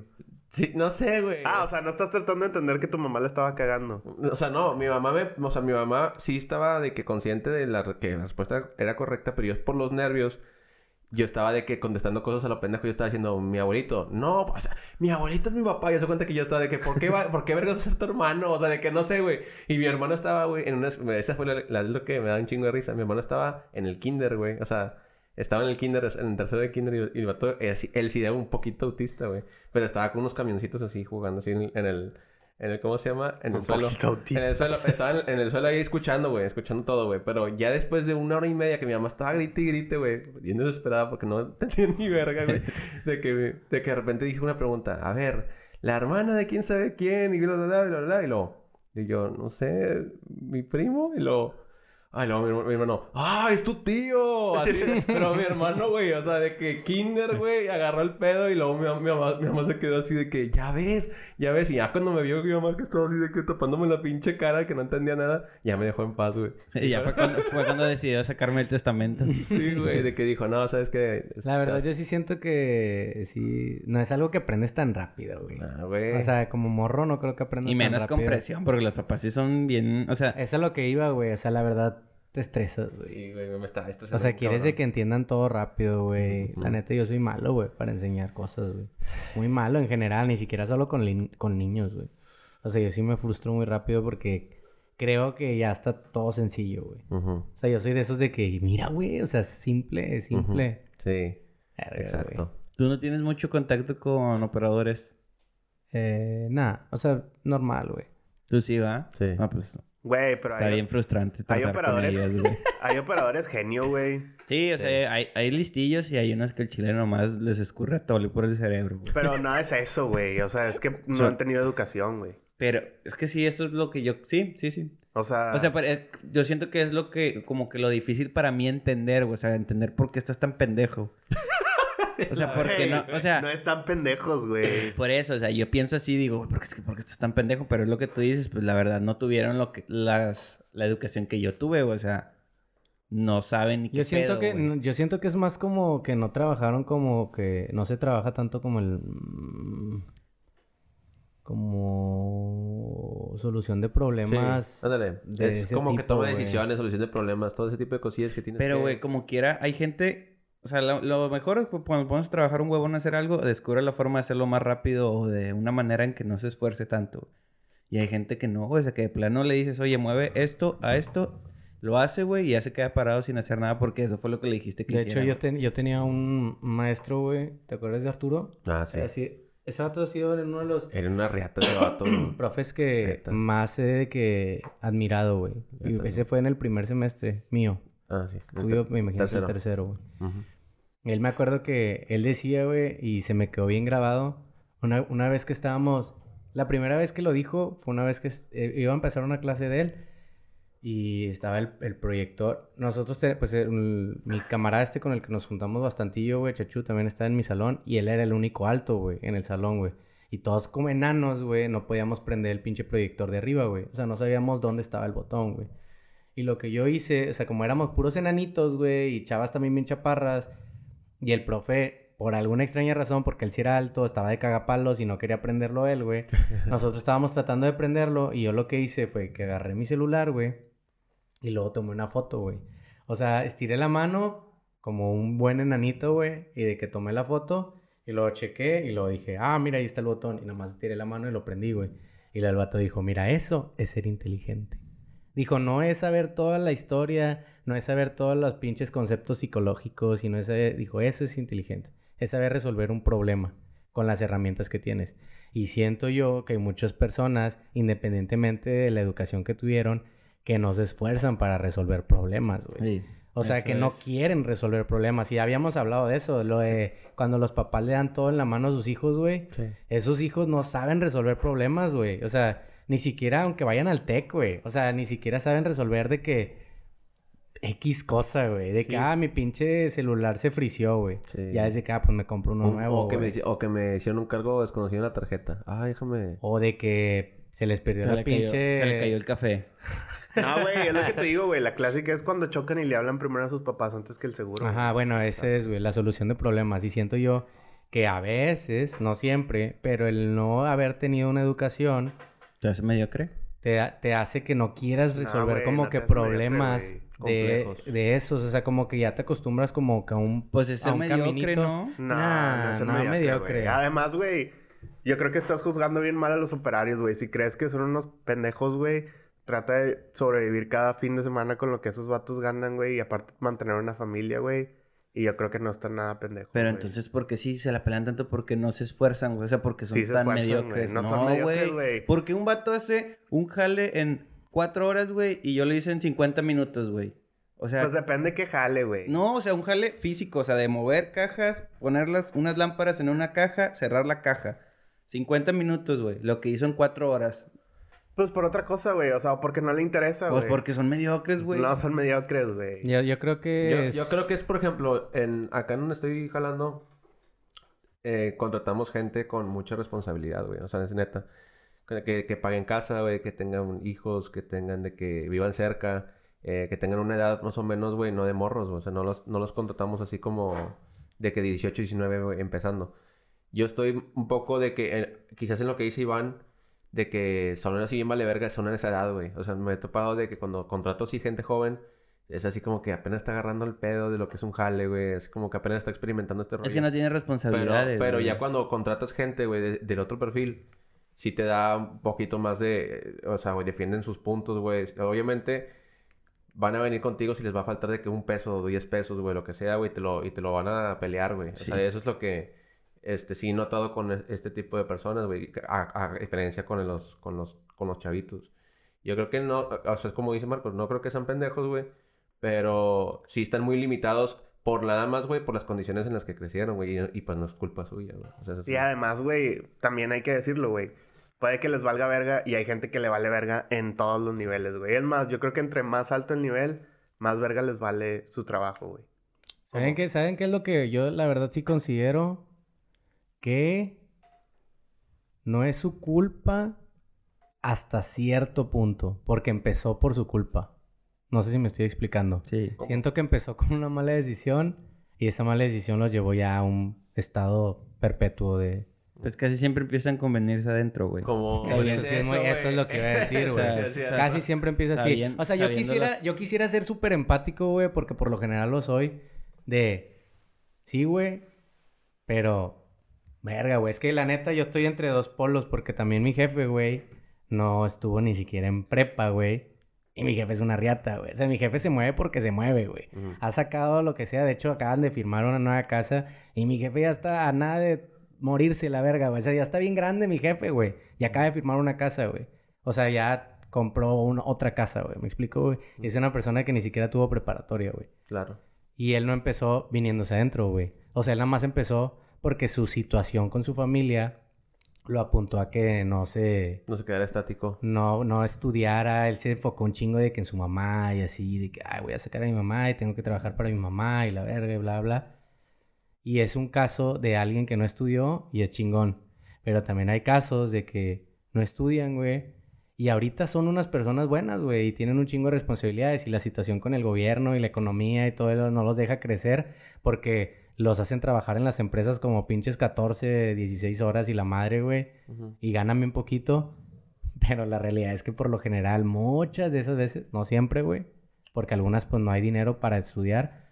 Sí, no sé, güey. Ah, o sea, no estás tratando de entender que tu mamá le estaba cagando. O sea, no, mi mamá me, o sea, mi mamá sí estaba de que consciente de la que la respuesta era correcta, pero yo por los nervios, yo estaba de que contestando cosas a lo pendejo, yo estaba diciendo, mi abuelito, no, o sea, mi abuelito es mi papá, y se cuenta que yo estaba de que, ¿por qué va, por qué vergas va a ser tu hermano? O sea, de que no sé, güey. Y mi hermano estaba, güey, en una, esa fue la, la- lo que me da un chingo de risa, mi hermano estaba en el kinder, güey, o sea, estaba en el kinder, en el tercero de kinder, y, el vato, él, sí- él sí era un poquito autista, güey, pero estaba con unos camioncitos así, jugando así en el, en el, en el ¿cómo se llama? En el suelo. autista. En el suelo, estaba en, en el suelo ahí escuchando, güey, escuchando todo, güey. Pero ya después de una hora y media que mi mamá estaba grite y grite, güey, bien desesperada porque no tenía ni verga, güey. De que, de que de repente dije una pregunta, a ver, la hermana de quién sabe quién, y bla, bla, bla, bla, bla, y luego, y yo, no sé, mi primo, y luego, Ay, luego mi, hermano- mi hermano, ¡ah, es tu tío! Así, pero mi hermano, güey, o sea, de que Kinder, güey, agarró el pedo y luego mi, mi mamá, mi mamá se quedó así de que, ya ves, ya ves. Y ya cuando me vio mi mamá que estaba así de que tapándome la pinche cara, que no entendía nada, ya me dejó en paz, güey. Y ya fue cuando, fue cuando decidió sacarme el testamento. Sí, güey, de que dijo, no, ¿sabes qué? La verdad, yo sí siento que sí... No es algo que aprendes tan rápido, güey. Ah, güey. O sea, como morro no creo que aprendas Y tan menos con rápido. presión, porque los papás sí son bien... O sea, Eso es lo que iba, güey. O sea, la verdad, te estresas, güey. Sí, güey, me estaba estresando. O sea, quieres de que entiendan todo rápido, güey. La neta, yo soy malo, güey, para enseñar cosas, güey. Muy malo en general, ni siquiera solo con, con niños, güey. O sea, yo sí me frustro muy rápido porque creo que ya está todo sencillo, güey. O sea, yo soy de esos de que, mira, güey, o sea, simple, simple. Sí, Verga, exacto. güey. tú no tienes mucho contacto con operadores. Eh, nada, o sea, normal, güey. Tú sí, ¿va? Sí. Ah, pues Güey, pero está hay, bien frustrante hay con operadores. ellos, güey. hay operadores genio, güey. Sí, o sea, hay, hay listillos y hay unos que el chileno nomás les escurre a tole por el cerebro, güey. Pero no es eso, güey. O sea, es que no han tenido educación, güey. Pero es que sí, eso es lo que yo... Sí, sí, sí. O sea, O sea, pero, eh, yo siento que es lo que... Como que lo difícil para mí entender, güey. O sea, entender por qué estás tan pendejo. O sea, porque no... O sea... no están pendejos, güey. Por eso, o sea, yo pienso así, digo, güey, ¿por qué, es que, ¿por qué estás tan pendejo? Pero es lo que tú dices, pues la verdad, no tuvieron lo que, las, la educación que yo tuve, güey, o sea, no saben ni qué Yo siento pedo, que yo siento que es más como que no trabajaron como que no se trabaja tanto como el mm, como solución de problemas. Sí, ándale. de Es ese como que toma decisiones, solución de problemas, todo ese tipo de cosillas que tienes Pero, que... güey, como quiera, hay gente... O sea, lo, lo mejor es cuando pones a trabajar un huevón a hacer algo, descubre la forma de hacerlo más rápido o de una manera en que no se esfuerce tanto. Y hay gente que no, güey, o sea, que de plano le dices, oye, mueve esto a esto lo hace, güey, y ya se queda parado sin hacer nada porque eso fue lo que le dijiste que De hiciera. hecho, yo, ten- yo tenía un maestro, güey. ¿Te acuerdas de Arturo? Ah, sí. Era así- ese vato ha sido uno de los Era una riata de vato. profes que más he de que admirado, güey. Ese fue en el primer semestre mío. ah, sí. Tuyo, me imagino que Tercero. el tercero, güey. Ujú. Él me acuerdo que él decía, güey, y se me quedó bien grabado. Una, una vez que estábamos. La primera vez que lo dijo fue una vez que eh, iba a empezar una clase de él. Y estaba el, el proyector. Nosotros, pues, mi camarada este con el que nos juntamos bastantillo, güey, Chachu, también estaba en mi salón. Y él era el único alto, güey, en el salón, güey. Y todos como enanos, güey, no podíamos prender el pinche proyector de arriba, güey. O sea, no sabíamos dónde estaba el botón, güey. Y lo que yo hice, o sea, como éramos puros enanitos, güey, y chavas también bien chaparras, y el profe, por alguna extraña razón, porque él sí era alto, estaba de cagapalos y no quería prenderlo él, güey. Nosotros estábamos tratando de prenderlo y yo lo que hice fue que agarré mi celular, güey, y luego tomé una foto, güey. O sea, estiré la mano como un buen enanito, güey, y de que tomé la foto y luego chequé y luego dije, ah, mira, ahí está el botón. Y nomás estiré la mano y lo prendí, güey. Y el vato dijo, mira, eso es ser inteligente. Dijo, no es saber toda la historia, no es saber todos los pinches conceptos psicológicos, y no es saber... Dijo, eso es inteligente. Es saber resolver un problema con las herramientas que tienes. Y siento yo que hay muchas personas, independientemente de la educación que tuvieron, que no se esfuerzan para resolver problemas, güey. Sí, O sea, que no quieren resolver problemas. Y ya habíamos hablado de eso, lo de cuando los papás le dan todo en la mano a sus hijos, güey. Sí. Esos hijos no saben resolver problemas, güey. O sea, ni siquiera, aunque vayan al TEC, güey. O sea, ni siquiera saben resolver de que X cosa, güey. De que, Sí. ah, mi pinche celular se frició, güey. Sí. Ya desde que, ah, pues me compro uno O, nuevo, o que me, güey. o que me hicieron un cargo desconocido en la tarjeta. Ah, déjame. O de que se les perdió Se la le, cayó, pinche... se le cayó el café. No, güey, es lo que te digo, güey. La clásica es cuando chocan y le hablan primero a sus papás antes que el seguro. Ajá, bueno, ese es, güey, la solución de problemas. Y siento yo que a veces, no siempre, pero el no haber tenido una educación ¿Te hace mediocre? te, te hace que no quieras No, resolver como no que mediocre, problemas. De, esos. O sea, como que ya te acostumbras como que a un Pues es a ser un mediocre. ¿no? No, Nah, no es el no, mediocre. Además, güey, yo creo que estás juzgando bien mal a los operarios, güey. Si crees que son unos pendejos, güey, trata de sobrevivir cada fin de semana con lo que esos vatos ganan, güey. Y aparte mantener una familia, güey. Y yo creo que no están nada pendejos, Pero entonces, ¿por qué sí se la pelean tanto? Porque no se esfuerzan, güey. O sea, porque son Sí se tan esfuerzan, mediocres. güey. No güey. Porque un vato hace un jale en cuatro horas, güey, y yo lo hice en 50 minutos, güey. O sea, Pues depende que jale, güey. no, o sea, un jale físico, o sea, de mover cajas, ponerlas, unas lámparas en una caja, cerrar la caja. 50 minutos, güey. Lo que hizo en cuatro horas. Pues por otra cosa, güey. O sea, porque no le interesa, güey. Pues porque son mediocres, güey. No son mediocres, güey. Yo, yo creo que... Yo, es- yo creo que es, por ejemplo, en acá en donde estoy jalando, eh, contratamos gente con mucha responsabilidad, güey. O sea, es neta. Que, que, paguen casa, güey, que tengan hijos, que tengan de que vivan cerca, eh, que tengan una edad más o menos, güey, no de morros, güey. O sea, no los, no los contratamos así como de que 18, 19, güey, empezando. Yo estoy un poco de que, eh, quizás en lo que dice Iván, de que son así bien vale verga, son en esa edad, güey. O sea, me he topado de que cuando contrato así gente joven, es así como que apenas está agarrando el pedo de lo que es un jale, güey. Es como que apenas está experimentando este rollo. Es que no tiene pero, responsabilidades. pero güey. ya cuando contratas gente, güey, de- del otro perfil, sí te da un poquito más de... O sea, güey, defienden sus puntos, güey. Obviamente van a venir contigo si les va a faltar de que un peso 10 pesos, güey, lo que sea, güey, te lo, y te lo van a pelear, güey. Sí. O sea, eso es lo que, este, sí he notado con e- este tipo de personas, güey, a, a diferencia con los, con los, con los chavitos. Yo creo que no, o sea, es como dice Marcos, no creo que sean pendejos, güey, pero sí están muy limitados por nada más, güey, por las condiciones en las que crecieron, güey, y, y pues no es culpa suya, güey. O sea, es- Y además, güey, también hay que decirlo, güey. Puede que les valga verga y hay gente que le vale verga en todos los niveles, güey. Es más, yo creo que entre más alto el nivel, más verga les vale su trabajo, güey. ¿Saben qué, ¿Saben qué es lo que yo la verdad sí considero? Que no es su culpa hasta cierto punto, porque empezó por su culpa. No sé si me estoy explicando. Sí. Siento que empezó con una mala decisión y esa mala decisión los llevó ya a un estado perpetuo de... Pues casi siempre empiezan con venirse adentro, güey. Como... Eso, es sí es muy- eso es lo que iba a decir, güey. Sí, sí, Casi siempre empieza así. O sea, yo quisiera, las- yo quisiera ser súper empático, güey, porque por lo general lo soy. De, sí, güey, pero, verga, güey, es que la neta yo estoy entre dos polos porque también mi jefe, güey, no estuvo ni siquiera en prepa, güey. Y mi jefe es una riata, güey. O sea, mi jefe se mueve porque se mueve, güey. Ha sacado lo que sea. De hecho, acaban de firmar una nueva casa. Y mi jefe ya está a nada de morirse la verga, güey. O sea, ya está bien grande mi jefe, güey. Y acaba de firmar una casa, güey. O sea, ya compró una, otra casa, güey. ¿Me explico, güey? Es una persona que ni siquiera tuvo preparatoria, güey. Claro. Y él no empezó viniéndose adentro, güey. O sea, él nada más empezó porque su situación con su familia lo apuntó a que no se... No se quedara estático. No, no estudiara. Él se enfocó un chingo de que en su mamá y así. De que, ay, voy a sacar a mi mamá y tengo que trabajar para mi mamá y la verga y bla, bla. Y es un caso de alguien que no estudió y es chingón. Pero también hay casos de que no estudian, güey. Y ahorita son unas personas buenas, güey, y tienen un chingo de responsabilidades y la situación con el gobierno y la economía y todo eso no los deja crecer porque los hacen trabajar en las empresas como pinches 14, 16 horas y la madre, güey, y ganan bien poquito. Pero la realidad es que por lo general muchas de esas veces, no siempre, güey, porque algunas pues no hay dinero para estudiar,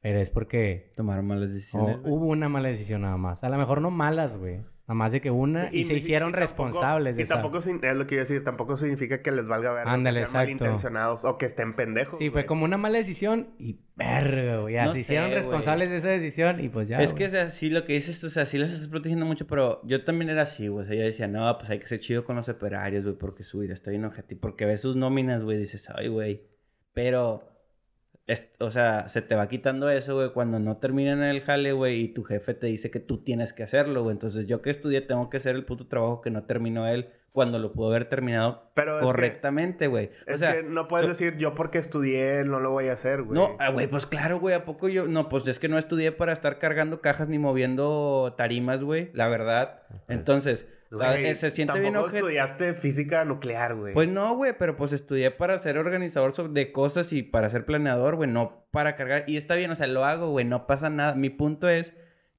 pero es porque Tomaron malas decisiones. güey. hubo una mala decisión nada más. A lo mejor no malas, güey. Nada más de que una y, se hicieron y tampoco- responsables de Y esa. tampoco, sin- es lo que iba a decir, tampoco significa que les valga ver Ándale, que sean exacto. malintencionados o que estén pendejos. Sí, fue como una mala decisión y verga, güey. Ya No se sé, hicieron responsables de esa decisión y pues ya. es que, o sea, sí, lo que dices tú, o sea, sí las estás protegiendo mucho, pero yo también era así, güey. O sea, yo decía, no, pues hay que ser chido con los operarios, güey, porque su vida está bien ojete. Y porque ves sus nóminas, güey, dices, ay, güey. Pero, es- o sea, se te va quitando eso, güey, cuando no terminan el jale, güey, y tu jefe te dice que tú tienes que hacerlo, güey. Entonces, yo que estudié tengo que hacer el puto trabajo que no terminó él cuando lo pudo haber terminado Pero correctamente, güey. O Es sea, que no puedes so- decir yo porque estudié no lo voy a hacer, güey. no, ah, güey, pues claro, güey, ¿a poco yo? No, pues es que no estudié para estar cargando cajas ni moviendo tarimas, güey, la verdad. Entonces, Güey, se siente bien ojete. estudiaste física nuclear, güey. Pues no, güey, pero pues estudié para ser organizador de cosas y para ser planeador, güey, no para cargar. Y está bien, o sea, lo hago, güey, no pasa nada. Mi punto es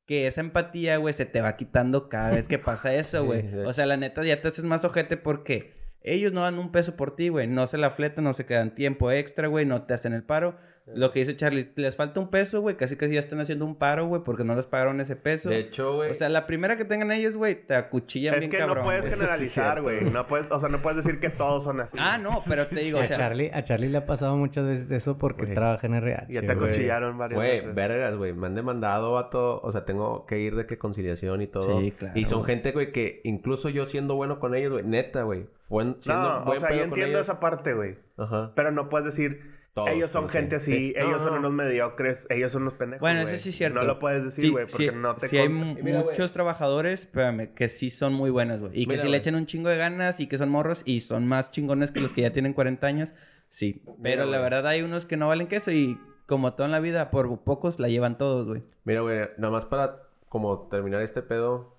que esa empatía, güey, se te va quitando cada vez que pasa eso, Sí, güey. sí. O sea, la neta ya te haces más ojete porque ellos no dan un peso por ti, güey. No se la fletan, no se quedan tiempo extra, güey, no te hacen el paro. Lo que dice Charlie, les falta un peso, güey, casi casi ya están haciendo un paro, güey, porque no les pagaron ese peso. De hecho, güey. O sea, la primera que tengan ellos, güey, te acuchillan es bien que cabrón. no puedes güey. Eso sí es generalizar, güey. güey. No puedes, o sea, no puedes decir que todos son así. Ah, no, pero te digo, o a, Charlie, a Charlie le ha pasado muchas veces eso porque Güey. trabaja en RH. Ya te güey. acuchillaron varias Güey, veces. vergas, güey. Me han demandado, vato. O sea, tengo que ir de que conciliación y todo. Sí, claro, Y son güey. gente, güey, que incluso yo siendo bueno con ellos, güey, neta, güey. Fue siendo No, o buen sea, yo entiendo ellos. esa parte, güey. Ajá. Pero no puedes decir, Todos, ellos son sí, gente sí. así, Sí. No, ellos son no. unos mediocres, ellos son unos pendejos. Bueno, eso sí es cierto. No lo puedes decir, Sí, güey, porque sí, no te sí hay mira, muchos trabajadores, espérame, que sí son muy buenos, güey. Y que sí le echan un chingo de ganas y que son morros y son más chingones que los que ya tienen 40 años. Sí. Pero la verdad hay unos que no valen queso y como todo en la vida, por pocos la llevan todos, güey. Mira, güey, nada más para como terminar este pedo.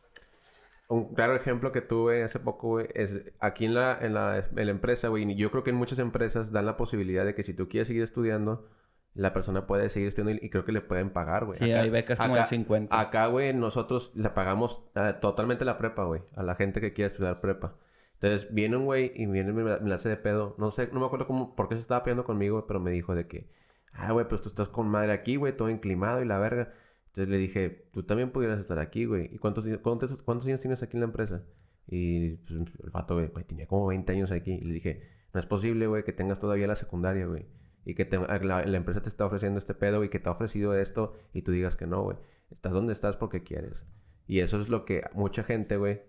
Un claro ejemplo que tuve hace poco, güey, es aquí en la, en la, en la empresa, güey, y yo creo que en muchas empresas dan la posibilidad de que si tú quieres seguir estudiando, la persona puede seguir estudiando y, creo que le pueden pagar, güey. Sí, Acá- hay becas como de 50. Acá, güey, nosotros le pagamos ah, totalmente la prepa, güey, a la gente que quiere estudiar prepa. Entonces viene un güey y viene y me, me la hace de pedo. No sé, no me acuerdo cómo, por qué se estaba peleando conmigo, pero me dijo de que, ah, güey, pues tú estás con madre aquí, güey, todo inclimado y la verga. Entonces le dije, tú también pudieras estar aquí, güey. ¿Y cuántos, cuántos, cuántos años tienes aquí en la empresa? Y pues, el vato, güey, tenía como 20 años aquí. Y le dije, no es posible, güey, que tengas todavía la secundaria, güey. Y que la, la empresa te está ofreciendo este pedo y que te ha ofrecido esto y tú digas que no, güey. Estás donde estás porque quieres. Y eso es lo que mucha gente, güey,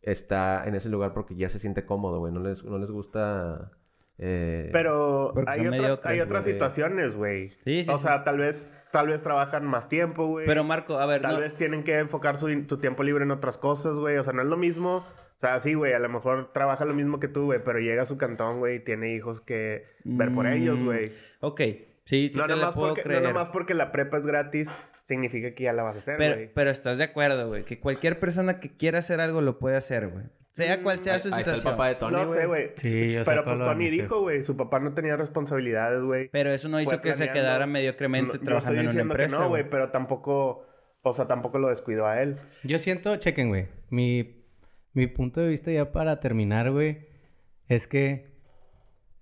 está en ese lugar porque ya se siente cómodo, güey. No les, no les gusta... eh, Pero hay otras, hay otras situaciones, güey. Sí, sí, o sí. sea, tal vez, tal vez trabajan más tiempo, güey. Pero Marco, a ver, Tal no- vez tienen que enfocar su, su tiempo libre en otras cosas, güey. O sea, no es lo mismo. O sea, sí, güey, a lo mejor trabaja lo mismo que tú, güey, pero llega a su cantón, güey, y tiene hijos que ver por ellos, Mm, güey. Ok, sí, sí No, te nomás puedo porque, no creer. nomás porque la prepa es gratis, significa que ya la vas a hacer, Pero, güey. pero estás de acuerdo, güey, que cualquier persona que quiera hacer algo lo puede hacer, güey. Sea cual sea ahí, su ahí está el situación. papá de Tony, no sé, güey. Sí, pero pues Tony dijo, güey, su papá no tenía responsabilidades, güey. Pero eso no hizo Fue que se quedara mediocremente No- yo trabajando en estoy una diciendo que empresa. no, güey. güey, pero tampoco, o sea, tampoco lo descuidó a él. Yo siento, chequen, güey. Mi, mi punto de vista ya para terminar, güey, es que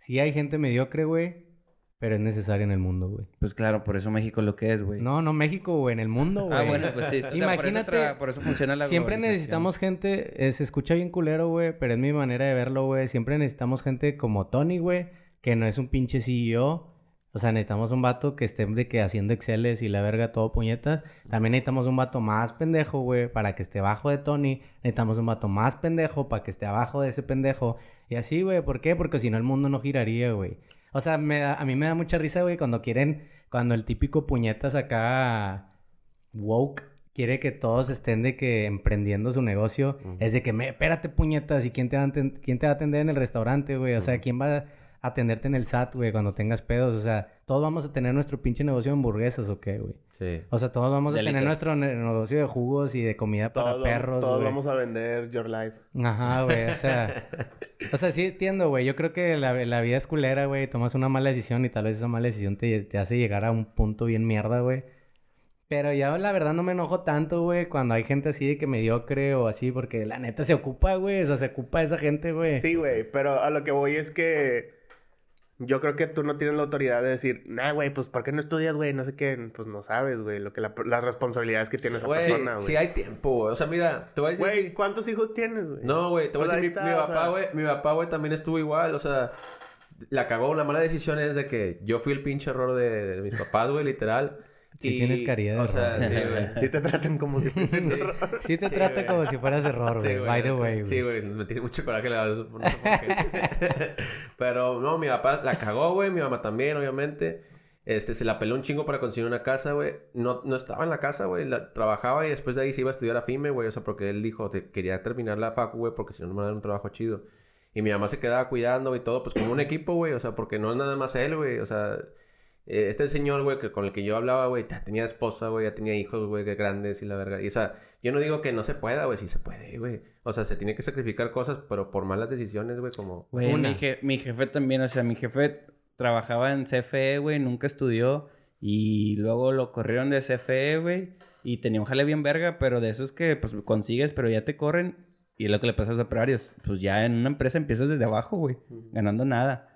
sí hay gente mediocre, güey, pero es necesaria en el mundo, güey. Pues claro, por eso México es lo que es, güey. No, no México, güey, en el mundo, güey. ah, bueno, pues sí. O sea, Imagínate, por eso, por eso funciona la Siempre necesitamos gente, eh, se escucha bien culero, güey, pero es mi manera de verlo, güey. Siempre necesitamos gente como Tony, güey, que no es un pinche CEO. O sea, necesitamos un vato que esté de que haciendo Exceles y la verga todo puñetas. También necesitamos un vato más pendejo, güey, para que esté abajo de Tony. Necesitamos un vato más pendejo para que esté abajo de ese pendejo. Y así, güey, ¿por qué? Porque si no el mundo no giraría, güey. O sea, me da- a mí me da mucha risa, güey, cuando quieren, cuando el típico puñetas acá woke quiere que todos estén de que emprendiendo su negocio. Es de que, me, espérate puñetas, ¿y quién te, va a quién te va a atender en el restaurante, güey? O sea. ¿quién va a atenderte en el SAT, güey, cuando tengas pedos? O sea, todos vamos a tener nuestro pinche negocio de hamburguesas, ¿o qué, güey? Sí. O sea, todos vamos a tener Delitos. nuestro ne- negocio de jugos y de comida para perros, todos güey. vamos a vender Your Life. Ajá, güey, o sea... O sea, sí entiendo, güey. Yo creo que la, la vida es culera, güey. Tomas una mala decisión y tal vez esa mala decisión te, te hace llegar a un punto bien mierda, güey. Pero ya la verdad no me enojo tanto, güey, cuando hay gente así de que mediocre o así, porque la neta se ocupa, güey. O sea, se ocupa esa gente, güey. Sí, güey, pero a lo que voy es que yo creo que tú no tienes la autoridad de decir, nah, güey, pues ¿por qué no estudias, güey? No sé qué, pues no sabes, güey, lo que la- las responsabilidades que tiene esa persona, güey. sí hay tiempo, güey. O sea, mira, te voy a decir... Güey, ¿cuántos hijos tienes, güey? No, güey, te voy a Pues decir, mi, papá, güey, mi papá, güey, también estuvo igual, o sea, la cagó, una mala decisión es de que yo fui el pinche error de, de mis papás, güey, literal. Sí tienes caridad de O sea, error. sí, güey. Sí te tratan como que fueses Sí. error. Sí te Sí, trata como si fueras error, Sí, güey. By the way, güey. Sí, güey, me tiene mucho coraje la no sé. Pero no, mi papá la cagó, güey, mi mamá también, obviamente. Este, se la peló un chingo para conseguir una casa, güey. No, no estaba en la casa, güey. la- Trabajaba y después de ahí se iba a estudiar a FIME, güey. O sea, porque él dijo, te, quería terminar la facu, güey, porque si no no me va a dar un trabajo chido. Y mi mamá se quedaba cuidando y todo, pues como un equipo, güey. O sea, porque no es nada más él, güey. O sea, eh, este señor, güey, que con el que yo hablaba, güey, ya tenía esposa, güey, ya tenía hijos, güey, que grandes y la verga. Y, o sea, yo no digo que no se pueda, güey, sí se puede, güey. O sea, se tiene que sacrificar cosas, pero por malas decisiones, güey, como... Güey, Una. mi, je- mi jefe también, o sea, mi jefe trabajaba en CFE, güey, nunca estudió. Y luego lo corrieron de CFE, güey. Y tenía un jale bien verga, pero de esos que pues consigues, pero ya te corren. Y es lo que le pasa a los operarios. Pues ya en una empresa empiezas desde abajo, güey. Ganando nada.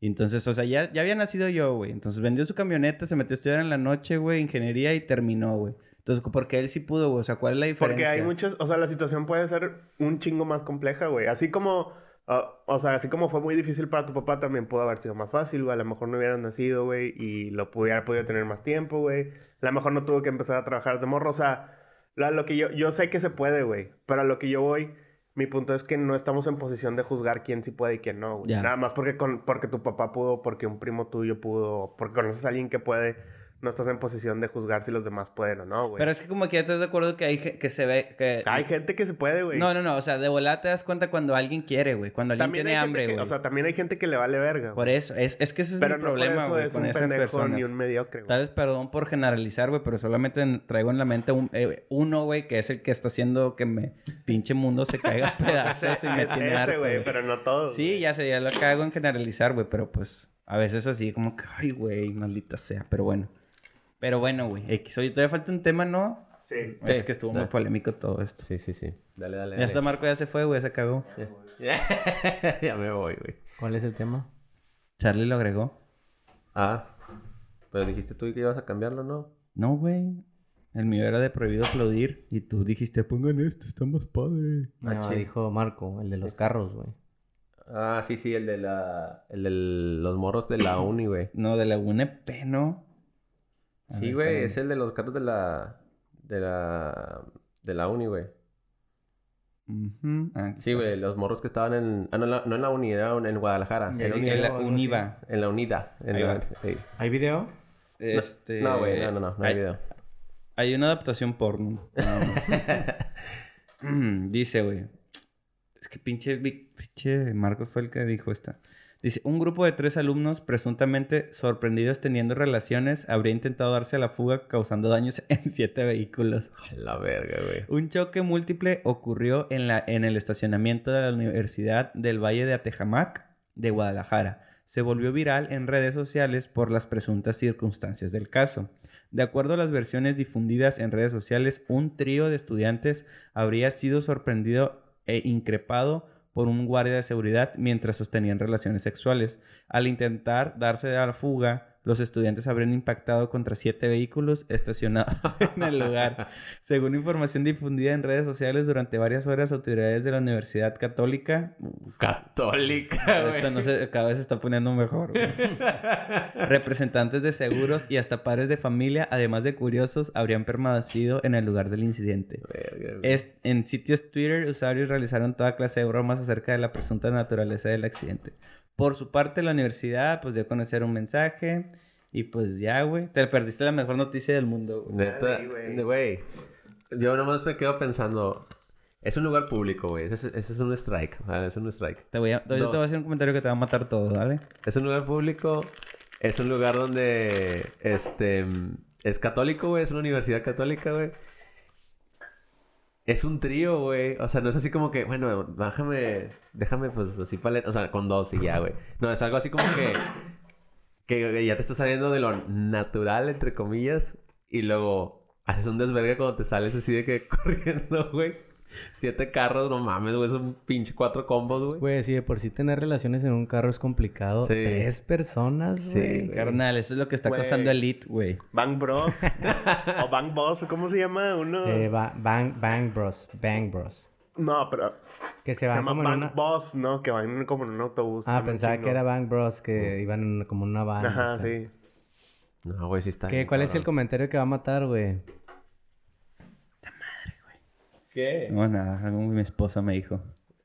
Y entonces, o sea, ya, ya había nacido yo, güey. Entonces vendió su camioneta, se metió a estudiar en la noche, güey, ingeniería y terminó, güey. Entonces, porque él sí pudo, güey. O sea, ¿cuál es la diferencia? Porque hay muchos, o sea, la situación puede ser un chingo más compleja, güey. Así como, ah, o sea, así como fue muy difícil para tu papá, también pudo haber sido más fácil, güey. A lo mejor no hubieran nacido, güey, y lo pudiera podido tener más tiempo, güey. A lo mejor no tuvo que empezar a trabajar de morro, o sea, la- lo que yo, yo sé que se puede, güey. Pero a lo que yo voy, mi punto es que no estamos en posición de juzgar quién sí puede y quién no, güey. Nada más porque, con, porque tu papá pudo, porque un primo tuyo pudo, porque conoces a alguien que puede, no estás en posición de juzgar si los demás pueden o no, güey. Pero es que como que ya estás de acuerdo que hay que se ve que... Hay gente que se puede, güey. No, no, no. O sea, de volada te das cuenta cuando alguien quiere, güey. Cuando alguien También tiene hambre, güey. O sea, también hay gente que le vale verga. por eso. Es, es que ese es Pero mi no problema, güey, es con un esas pendejo personas. ni un mediocre, güey. Tal vez perdón por generalizar, güey, pero solamente en- traigo en la mente un- eh, uno, güey, que es el que está haciendo que me pinche mundo se caiga a pedazos y me Es tiene ese, güey, pero no todos. Sí, ya sé, ya lo cago en generalizar, güey, pero pues a veces así como que, ay, güey, maldita sea, pero bueno. Pero bueno, güey, X. Oye, todavía falta un tema, ¿no? Sí. Es que estuvo muy polémico todo esto. Sí, sí, sí. Dale, dale, Ya hasta Marco ya se fue, güey, se cagó. Ya, ya me voy, güey. ¿Cuál es el tema? Charlie lo agregó. Ah, pero dijiste tú que ibas a cambiarlo, ¿no? No, güey. El mío era de prohibido aplaudir y tú dijiste, pongan esto, está más padre. Ah, No, dijo Marco, el de los carros, güey. Ah, sí, sí, el de la... El de los morros de la uni, güey. No, de la UNP, ¿no? A Sí, ver, güey, es el de los carros de la... De la... De la uni, güey. Ah, Sí, güey, los morros que estaban en... Ah, no, en la- no en la uni, era en Guadalajara. En uni- En la. Univa. En la unida. En Ahí la- va. sí. ¿Hay video? Este... No, güey, no, no, no, no hay hay, video. hay una adaptación porno. Dice, güey. Es que pinche, pinche Marcos fue el que dijo esta. Dice, un grupo de tres alumnos presuntamente sorprendidos teniendo relaciones habría intentado darse a la fuga causando daños en siete vehículos. A La verga, güey. Un choque múltiple ocurrió en, la, en el estacionamiento de la Universidad del Valle de Atejamac de Guadalajara. Se volvió viral en redes sociales por las presuntas circunstancias del caso. De acuerdo a las versiones difundidas en redes sociales, un trío de estudiantes habría sido sorprendido e increpado por un guardia de seguridad mientras sostenían relaciones sexuales. Al intentar darse a la fuga, los estudiantes habrían impactado contra siete vehículos estacionados en el lugar. Según información difundida en redes sociales durante varias horas, autoridades de la Universidad Católica... Católica, güey. Esta no se- cada vez se está poniendo mejor. güey. Representantes de seguros y hasta padres de familia, además de curiosos, habrían permanecido en el lugar del incidente. Verga, güey. Es, en sitios Twitter, usuarios realizaron toda clase de bromas acerca de la presunta naturaleza del accidente. Por su parte, la universidad pues dio a conocer un mensaje y pues ya, güey. Te perdiste la mejor noticia del mundo, güey. Neta, güey. Yo nomás me quedo pensando. Es un lugar público, güey. Ese, es- ese es un strike. ¿vale? Es un strike. Te voy, a, te voy a hacer un comentario que te va a matar todo, ¿vale? Es un lugar público. Es un lugar donde. Este. Es católico, güey. Es una universidad católica, güey. Es un trío, güey. O sea, no es así como que, bueno, bájame. Déjame, pues, así paleta. O sea, con dos y ya, güey. No, es algo así como que. Que ya te está saliendo de lo natural, entre comillas. Y luego haces un desvergue cuando te sales así de que corriendo, güey. Siete carros, no mames, güey. Son pinche cuatro combos, güey. Güey, si de por sí tener relaciones en un carro es complicado. Sí. Tres personas, Sí, güey. güey. Carnal, eso es lo que está Güey. causando Elite, güey. Bang Bros. o Bang Boss, ¿o ¿cómo se llama? Uno. Eh, ba- bang, bang Bros. Bang Bros. No, pero Que se se van llama como en Bang una... Boss, ¿no? Que van como en un autobús. Ah, pensaba que era Bang Bros, que iban en como en una van. Ajá, sí. No, güey, sí está. ¿Qué, bien ¿Cuál es el comentario que va a matar, güey? ¿Qué? No, nada, algo mi esposa me dijo.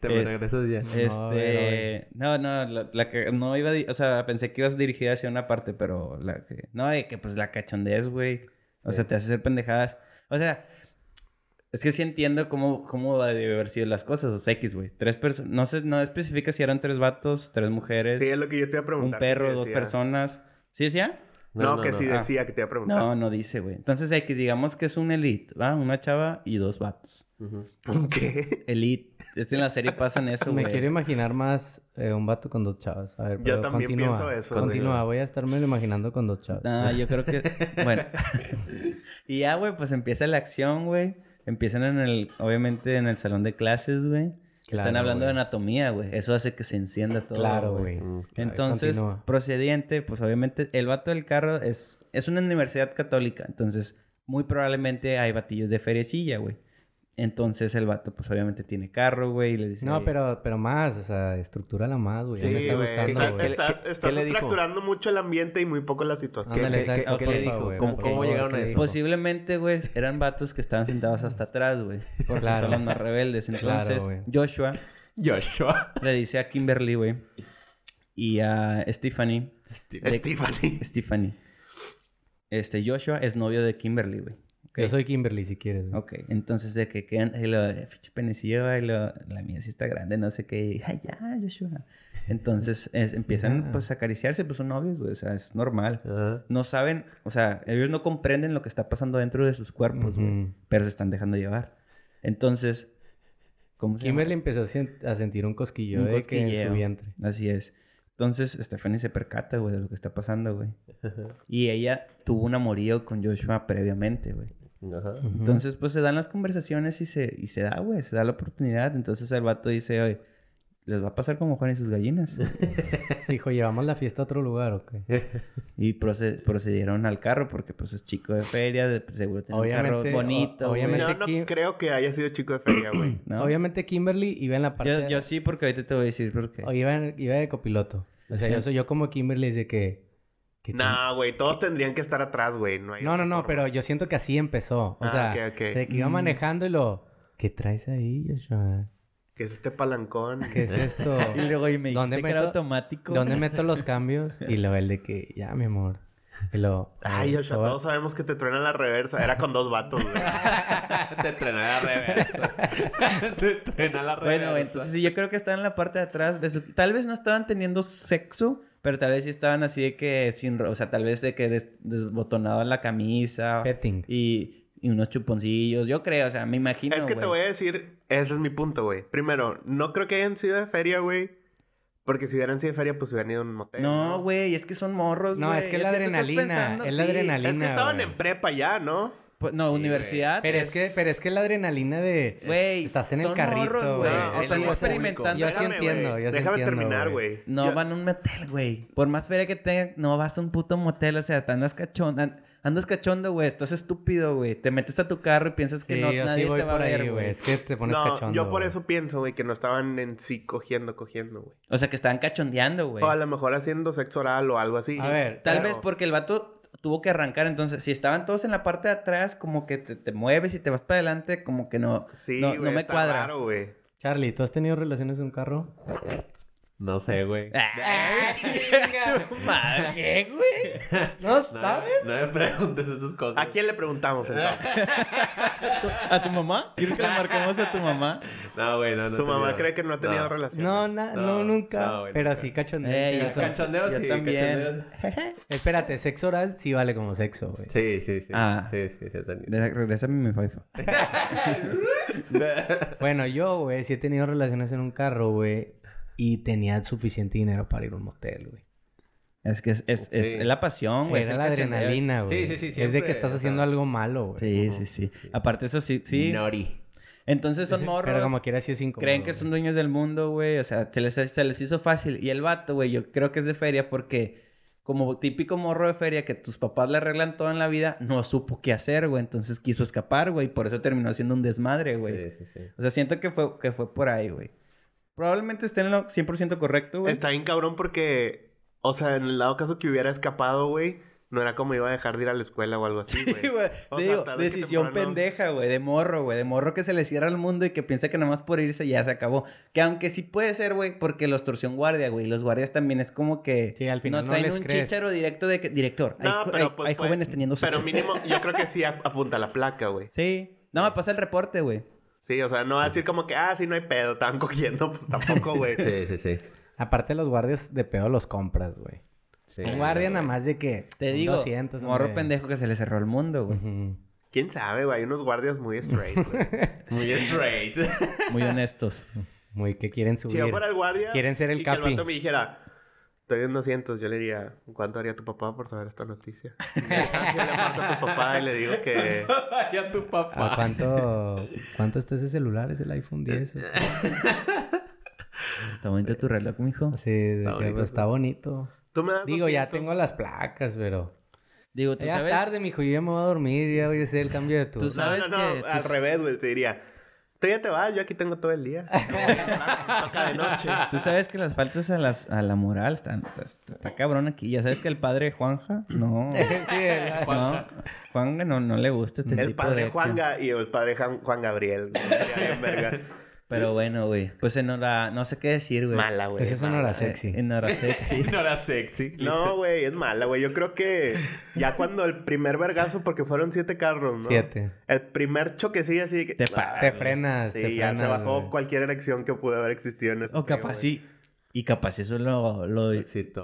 Te me Es- regresas ya. Este, no, no, la, la que no iba, o sea, pensé que ibas dirigida hacia una parte, pero la que, no, de que pues la cachondez, güey, o sea, te hace hacer pendejadas, o sea, es que sí entiendo cómo, cómo debe haber sido las cosas, o sea, X, güey, tres personas, no sé, no especifica si eran tres vatos, tres mujeres, Sí, es lo que yo te iba a un preguntar. que perro, dos personas, ¿sí decía? No, que sí Ah. decía que te iba a preguntar. No, no dice, güey, entonces X, digamos que es un elite, ¿va? Una chava y dos vatos. ¿Qué? Elite, es en la serie pasan eso, Me güey. quiero imaginar más eh, un vato con dos chavas. A ver, Yo pero también continúa. pienso eso, Continúa, Continúa. voy a estarme imaginando con dos chavas. No, yo creo que. Bueno. y ya, güey, pues empieza la acción, güey. Empiezan en el. Obviamente en el salón de clases, güey. Están hablando de anatomía, güey. Eso hace que se encienda todo. Claro, güey. Mm, Entonces, Continúa. procediente, pues obviamente el vato del carro es, es una universidad católica. Entonces, muy probablemente hay batillos de feriecilla, güey. Entonces el vato, pues obviamente tiene carro, güey. Y le dice. No, "Oye, pero, pero más, o sea, estructúrala más, güey. Sí, me está güey. gustando, Está- güey. Estás, ¿Qué- estás estructurando mucho el ambiente y muy poco la situación. ¿Qué- qué- exacto, qué le dijo? güey, ¿Cómo- por cómo favor, llegaron ¿qué a eso? Posiblemente, güey, eran vatos que estaban sentados hasta atrás, güey. Porque Claro. son los más rebeldes. Entonces. Joshua Joshua. le dice a Kimberly, güey, y a Stephanie, Stephanie. Stephanie, este, Joshua es novio de Kimberly, güey. Yo soy Kimberly, si quieres. güey. Ok, entonces de que quedan, y lo, eh, penecillo, y lo, la mía sí está grande, no sé qué, y, ay, ya, Joshua. Entonces es- empiezan, pues, a acariciarse, pues son novios, güey, o sea, es normal. No saben, o sea, ellos no comprenden lo que está pasando dentro de sus cuerpos, güey, pero se están dejando llevar. Entonces, ¿cómo se llama? Kimberly empezó a, sen- a sentir un cosquillo de que en su vientre. Así es. Entonces, Stephanie se percata, güey, de lo que está pasando, güey. Y ella tuvo un amorío con Joshua previamente, güey. Ajá. Entonces, pues se dan las conversaciones y se, y se da, güey, se da la oportunidad. Entonces el vato dice, oye, les va a pasar como Juan y sus gallinas. Dijo, ¿llevamos la fiesta a otro lugar o qué? y proce- procedieron al carro porque pues es chico de feria, de, seguro tiene un carro bonito. güey. obviamente- Yo no Kim- creo que haya sido chico de feria, güey. ¿No? Obviamente Kimberly iba en la parte... Yo, de- yo sí, porque ahorita te voy a decir por qué. o iba, en- iba de copiloto. O sea, yo soy yo como Kimberly de que... que Nah, güey. Todos tendrían que estar atrás, güey. No, hay No, no, no, pero yo siento que así empezó. O Ah, sea, ok, ok. de que iba Mm. manejando y lo... ¿Qué traes ahí, Joshua? ¿Qué es este palancón? ¿Qué es esto? Y luego, y me ¿Dónde dijiste que era meto- automático. ¿Dónde meto los cambios? Y luego el de que, ya, mi amor. Y lo... Ay, Joshua, todos sabemos que te truena la reversa. Era con dos vatos, güey. Te trena la reversa. Te trena la reversa. Bueno, entonces sí, yo creo que estaban en la parte de atrás. Tal vez no estaban teniendo sexo, pero tal vez sí estaban así de que sin... ro- O sea, tal vez de que des- desbotonaban la camisa. Petting. Y, y unos chuponcillos. Yo creo, o sea, me imagino, es que te voy a decir, ese es mi punto, güey. Primero, no creo que hayan sido de feria, güey. Porque si hubieran sido de feria, pues hubieran ido a un motel. No, güey, es que son morros, No, es que es la adrenalina, pensando- es la sí. adrenalina. Es que estaban en prepa ya, ¿no? Pues, no, universidad. Pero es que, pero es que la adrenalina de... Güey, Estás en el carrito, morros, güey. No, Es están algo experimentando. Yo sí entiendo, yo sí Déjame entiendo, terminar, güey. No Yo- van a un motel, güey. Por más feria que tengan, no vas a un puto motel. O sea, te andas cachondo. an- Andas cachondo, güey. Estás estúpido, güey. Te metes a tu carro y piensas que Sí, no, yo nadie sí voy te va por a ver, ahí, güey. Es que te pones no, cachondo. yo por eso pienso, güey, que no estaban en sí cogiendo, cogiendo, güey. O sea, que estaban cachondeando, güey. O a lo mejor haciendo sexo oral o algo así. A ver, Tal pero- vez porque el vato tuvo que arrancar. Entonces, si estaban todos en la parte de atrás, como que te, te mueves y te vas para adelante, como que no, Sí, no, güey, no me está cuadra. raro, güey. Charlie, ¿tú has tenido relaciones en un carro? No sé, güey. ¡Ay, chinga tu madre! ¿Qué, güey? ¿No No, no me preguntes esas cosas. ¿A quién le preguntamos entonces? ¿A tu mamá? ¿Quieres que le marquemos a tu mamá? No, güey, no, no. Su mamá tenido. cree que no ha tenido No. relaciones. No, na- no, No, nunca. no, güey, pero nunca. sí cachondeo. Yo eso. Cachondeo, Yo sí, también. cachondeo. Espérate, sexo oral sí vale como sexo, güey. Sí, sí, sí. Ah. Sí, sí, sí, he tenido. De- Regrésame mi FIFA. Bueno, yo, güey, sí he tenido relaciones en un carro, güey. Y tenía suficiente dinero para ir a un motel, güey. Es que es, es, es Sí. la pasión, güey. es Era la adrenalina, güey. Sí, sí, sí, Es de que estás haciendo sea, algo malo, güey. Sí, sí, sí. Aparte, eso sí, sí. Nori. Entonces son morros. Pero como quiera sí es incómodo. Creen que son dueños del mundo, güey. O sea, se les, se les hizo fácil. Y el vato, güey, yo creo que es de feria porque, como típico morro de feria que tus papás le arreglan todo en la vida, no supo qué hacer, güey. Entonces quiso escapar, güey. Por eso terminó haciendo un desmadre, güey. Sí, sí, sí. O sea, siento que fue, que fue por ahí, güey. Probablemente esté en lo 100% correcto, güey. Está bien cabrón porque, o sea, en el dado caso que hubiera escapado, güey, no era como iba a dejar de ir a la escuela o algo así, Sí, güey. güey. Te digo, tarde que decisión temprano- pendeja, güey. De morro, güey. De morro que se le cierra el mundo y que piensa que nomás por irse ya se acabó. Que aunque sí puede ser, güey, porque los torció un guardia, güey. Los guardias también es como que... Sí, al final no traen les un crees. chicharo directo de que... Director, No, pero hay- pues hay jóvenes teniendo sexo. Pero mínimo, yo creo que sí ap- apunta la placa, güey. Sí. No, me pasa el reporte, güey. Sí, o sea, no va a decir como que, ah, sí, no hay pedo, estaban cogiendo, pues tampoco, güey. Sí, sí, sí. Aparte los guardias de pedo los compras, güey. Sí, un guardia nada más de que... Te un digo, 200, morro hombre. pendejo que se le cerró el mundo, güey. ¿Quién sabe, güey? Hay unos guardias muy straight, güey. Muy straight. Muy honestos. Muy que quieren si subir. yo fuera el guardia... Quieren ser el y que el capi. vato me dijera... Estoy en 200, yo le diría, ¿cuánto haría tu papá por saber esta noticia? Y le marco a tu papá y le digo que... Ya tu ¿A papá. cuánto, cuánto está ese celular? ¿Es el iPhone 10? Está bonito tu reloj, mijo. Sí, de Está que, bonito, pues, está bonito. Tú me das Digo, ya 200. tengo las placas, pero... Digo, tú Ya es sabes... tarde, mijo. Yo ya me voy a dormir. Ya voy a hacer el cambio de turno. Tú sabes no, no, no, que al tus- revés, güey, te diría... Tú ya te vas, yo aquí tengo todo el día. Toca de noche. Tú sabes que las faltas a, las, a la moral están... Está, está cabrón aquí. Ya sabes que el padre Juanja... No... sí, el- No, Juanga no, no le gusta este El tipo padre de acción. Juanga y el padre Jan- Juan Gabriel. verga. Pero bueno, güey. Pues en hora... No sé qué decir, güey. Mala, güey. Eso no mala. era sexy. En hora sexy. No era sexy. No, güey, es mala, güey. Yo creo que ya cuando el primer vergazo, porque fueron siete carros, ¿no? Siete. El primer choquecillo así que... Te pa- Te frenas, Sí, te ya frenas. se bajó cualquier erección que pudo haber existido en ese o capaz sí. Y capaz eso lo... lo-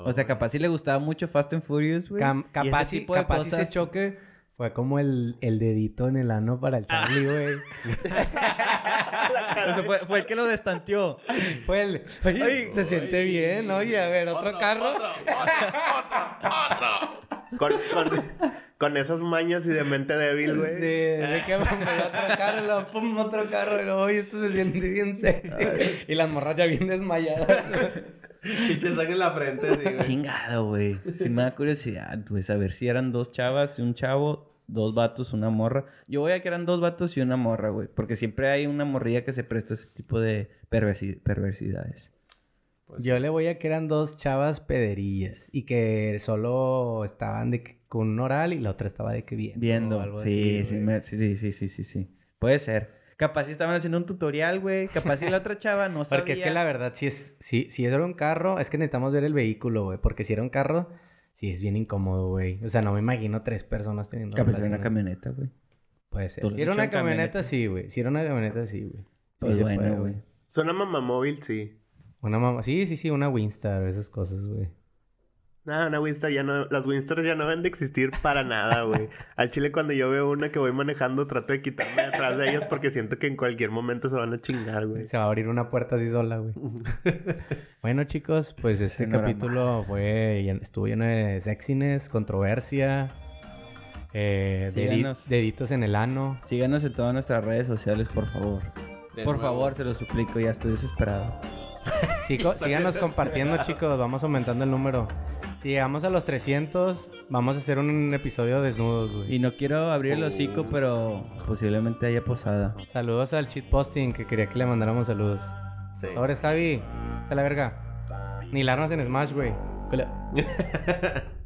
o sea, capaz sí le gustaba mucho Fast and Furious, güey. Cam- Y capaz ese sí- tipo de capaz sí ese choque fue como el, el dedito en el ano para el Charlie, güey. Fue, fue el que lo destanteó. Fue el... Oye, se siente bien. Oye, a ver, otro, carro. Con, con, con esas mañas y de mente débil, güey. Sí, de que vamos otro carro, y luego pum, otro carro, y luego, oye, esto se siente bien sexy. Y las morras ya bien desmayadas. Pinche sangre en la frente, sí, güey. Chingado, güey. Sí me da curiosidad, güey. Saber si eran dos chavas y un chavo, dos vatos, una morra. Yo voy a que eran dos vatos y una morra, güey. Porque siempre hay una morrilla que se presta a ese tipo de perversi- perversidades. Yo le voy a que eran dos chavas pederillas y que solo estaban de que con un oral y la otra estaba de que viendo. o Viendo. algo Sí, así, sí, me- sí, sí, sí, sí, sí, sí. Puede ser. Capaz si estaban haciendo un tutorial, güey. Capaz si la otra chava no sabía. Porque es que la verdad, si es, si, si era un carro, es que necesitamos ver el vehículo, güey. Porque si era un carro, sí es bien incómodo, güey. O sea, no me imagino tres personas teniendo Capaz una camioneta, güey. Puede ser. Si era una camioneta, camioneta. sí, güey. Si era una camioneta, sí, güey. Pues bueno, güey. Suena mamá móvil, sí. Una mamá. Sí, sí, sí, una Winstar, esas cosas, güey. Nada, una Winstar ya no... Las Winstars ya no deben de existir para nada, güey. Al chile cuando yo veo una que voy manejando trato de quitarme detrás de ellas porque siento que en cualquier momento se van a chingar, güey. Se va a abrir una puerta así sola, güey. bueno, chicos, pues este capítulo fue... Estuvo lleno de sexiness, controversia. Eh, deditos en el ano. Síganos en todas nuestras redes sociales, por favor. De por nuevo. favor, se lo suplico, ya estoy desesperado. Sigo- síganos compartiendo, chicos. Vamos aumentando el número. Si llegamos a los 300, vamos a hacer un episodio desnudos, güey. Y no quiero abrir el hocico, pero posiblemente haya posada. Saludos al cheat posting que quería que le mandáramos saludos. Sí. Sobres, Javi. Hasta la verga. Ni larnas en Smash, güey.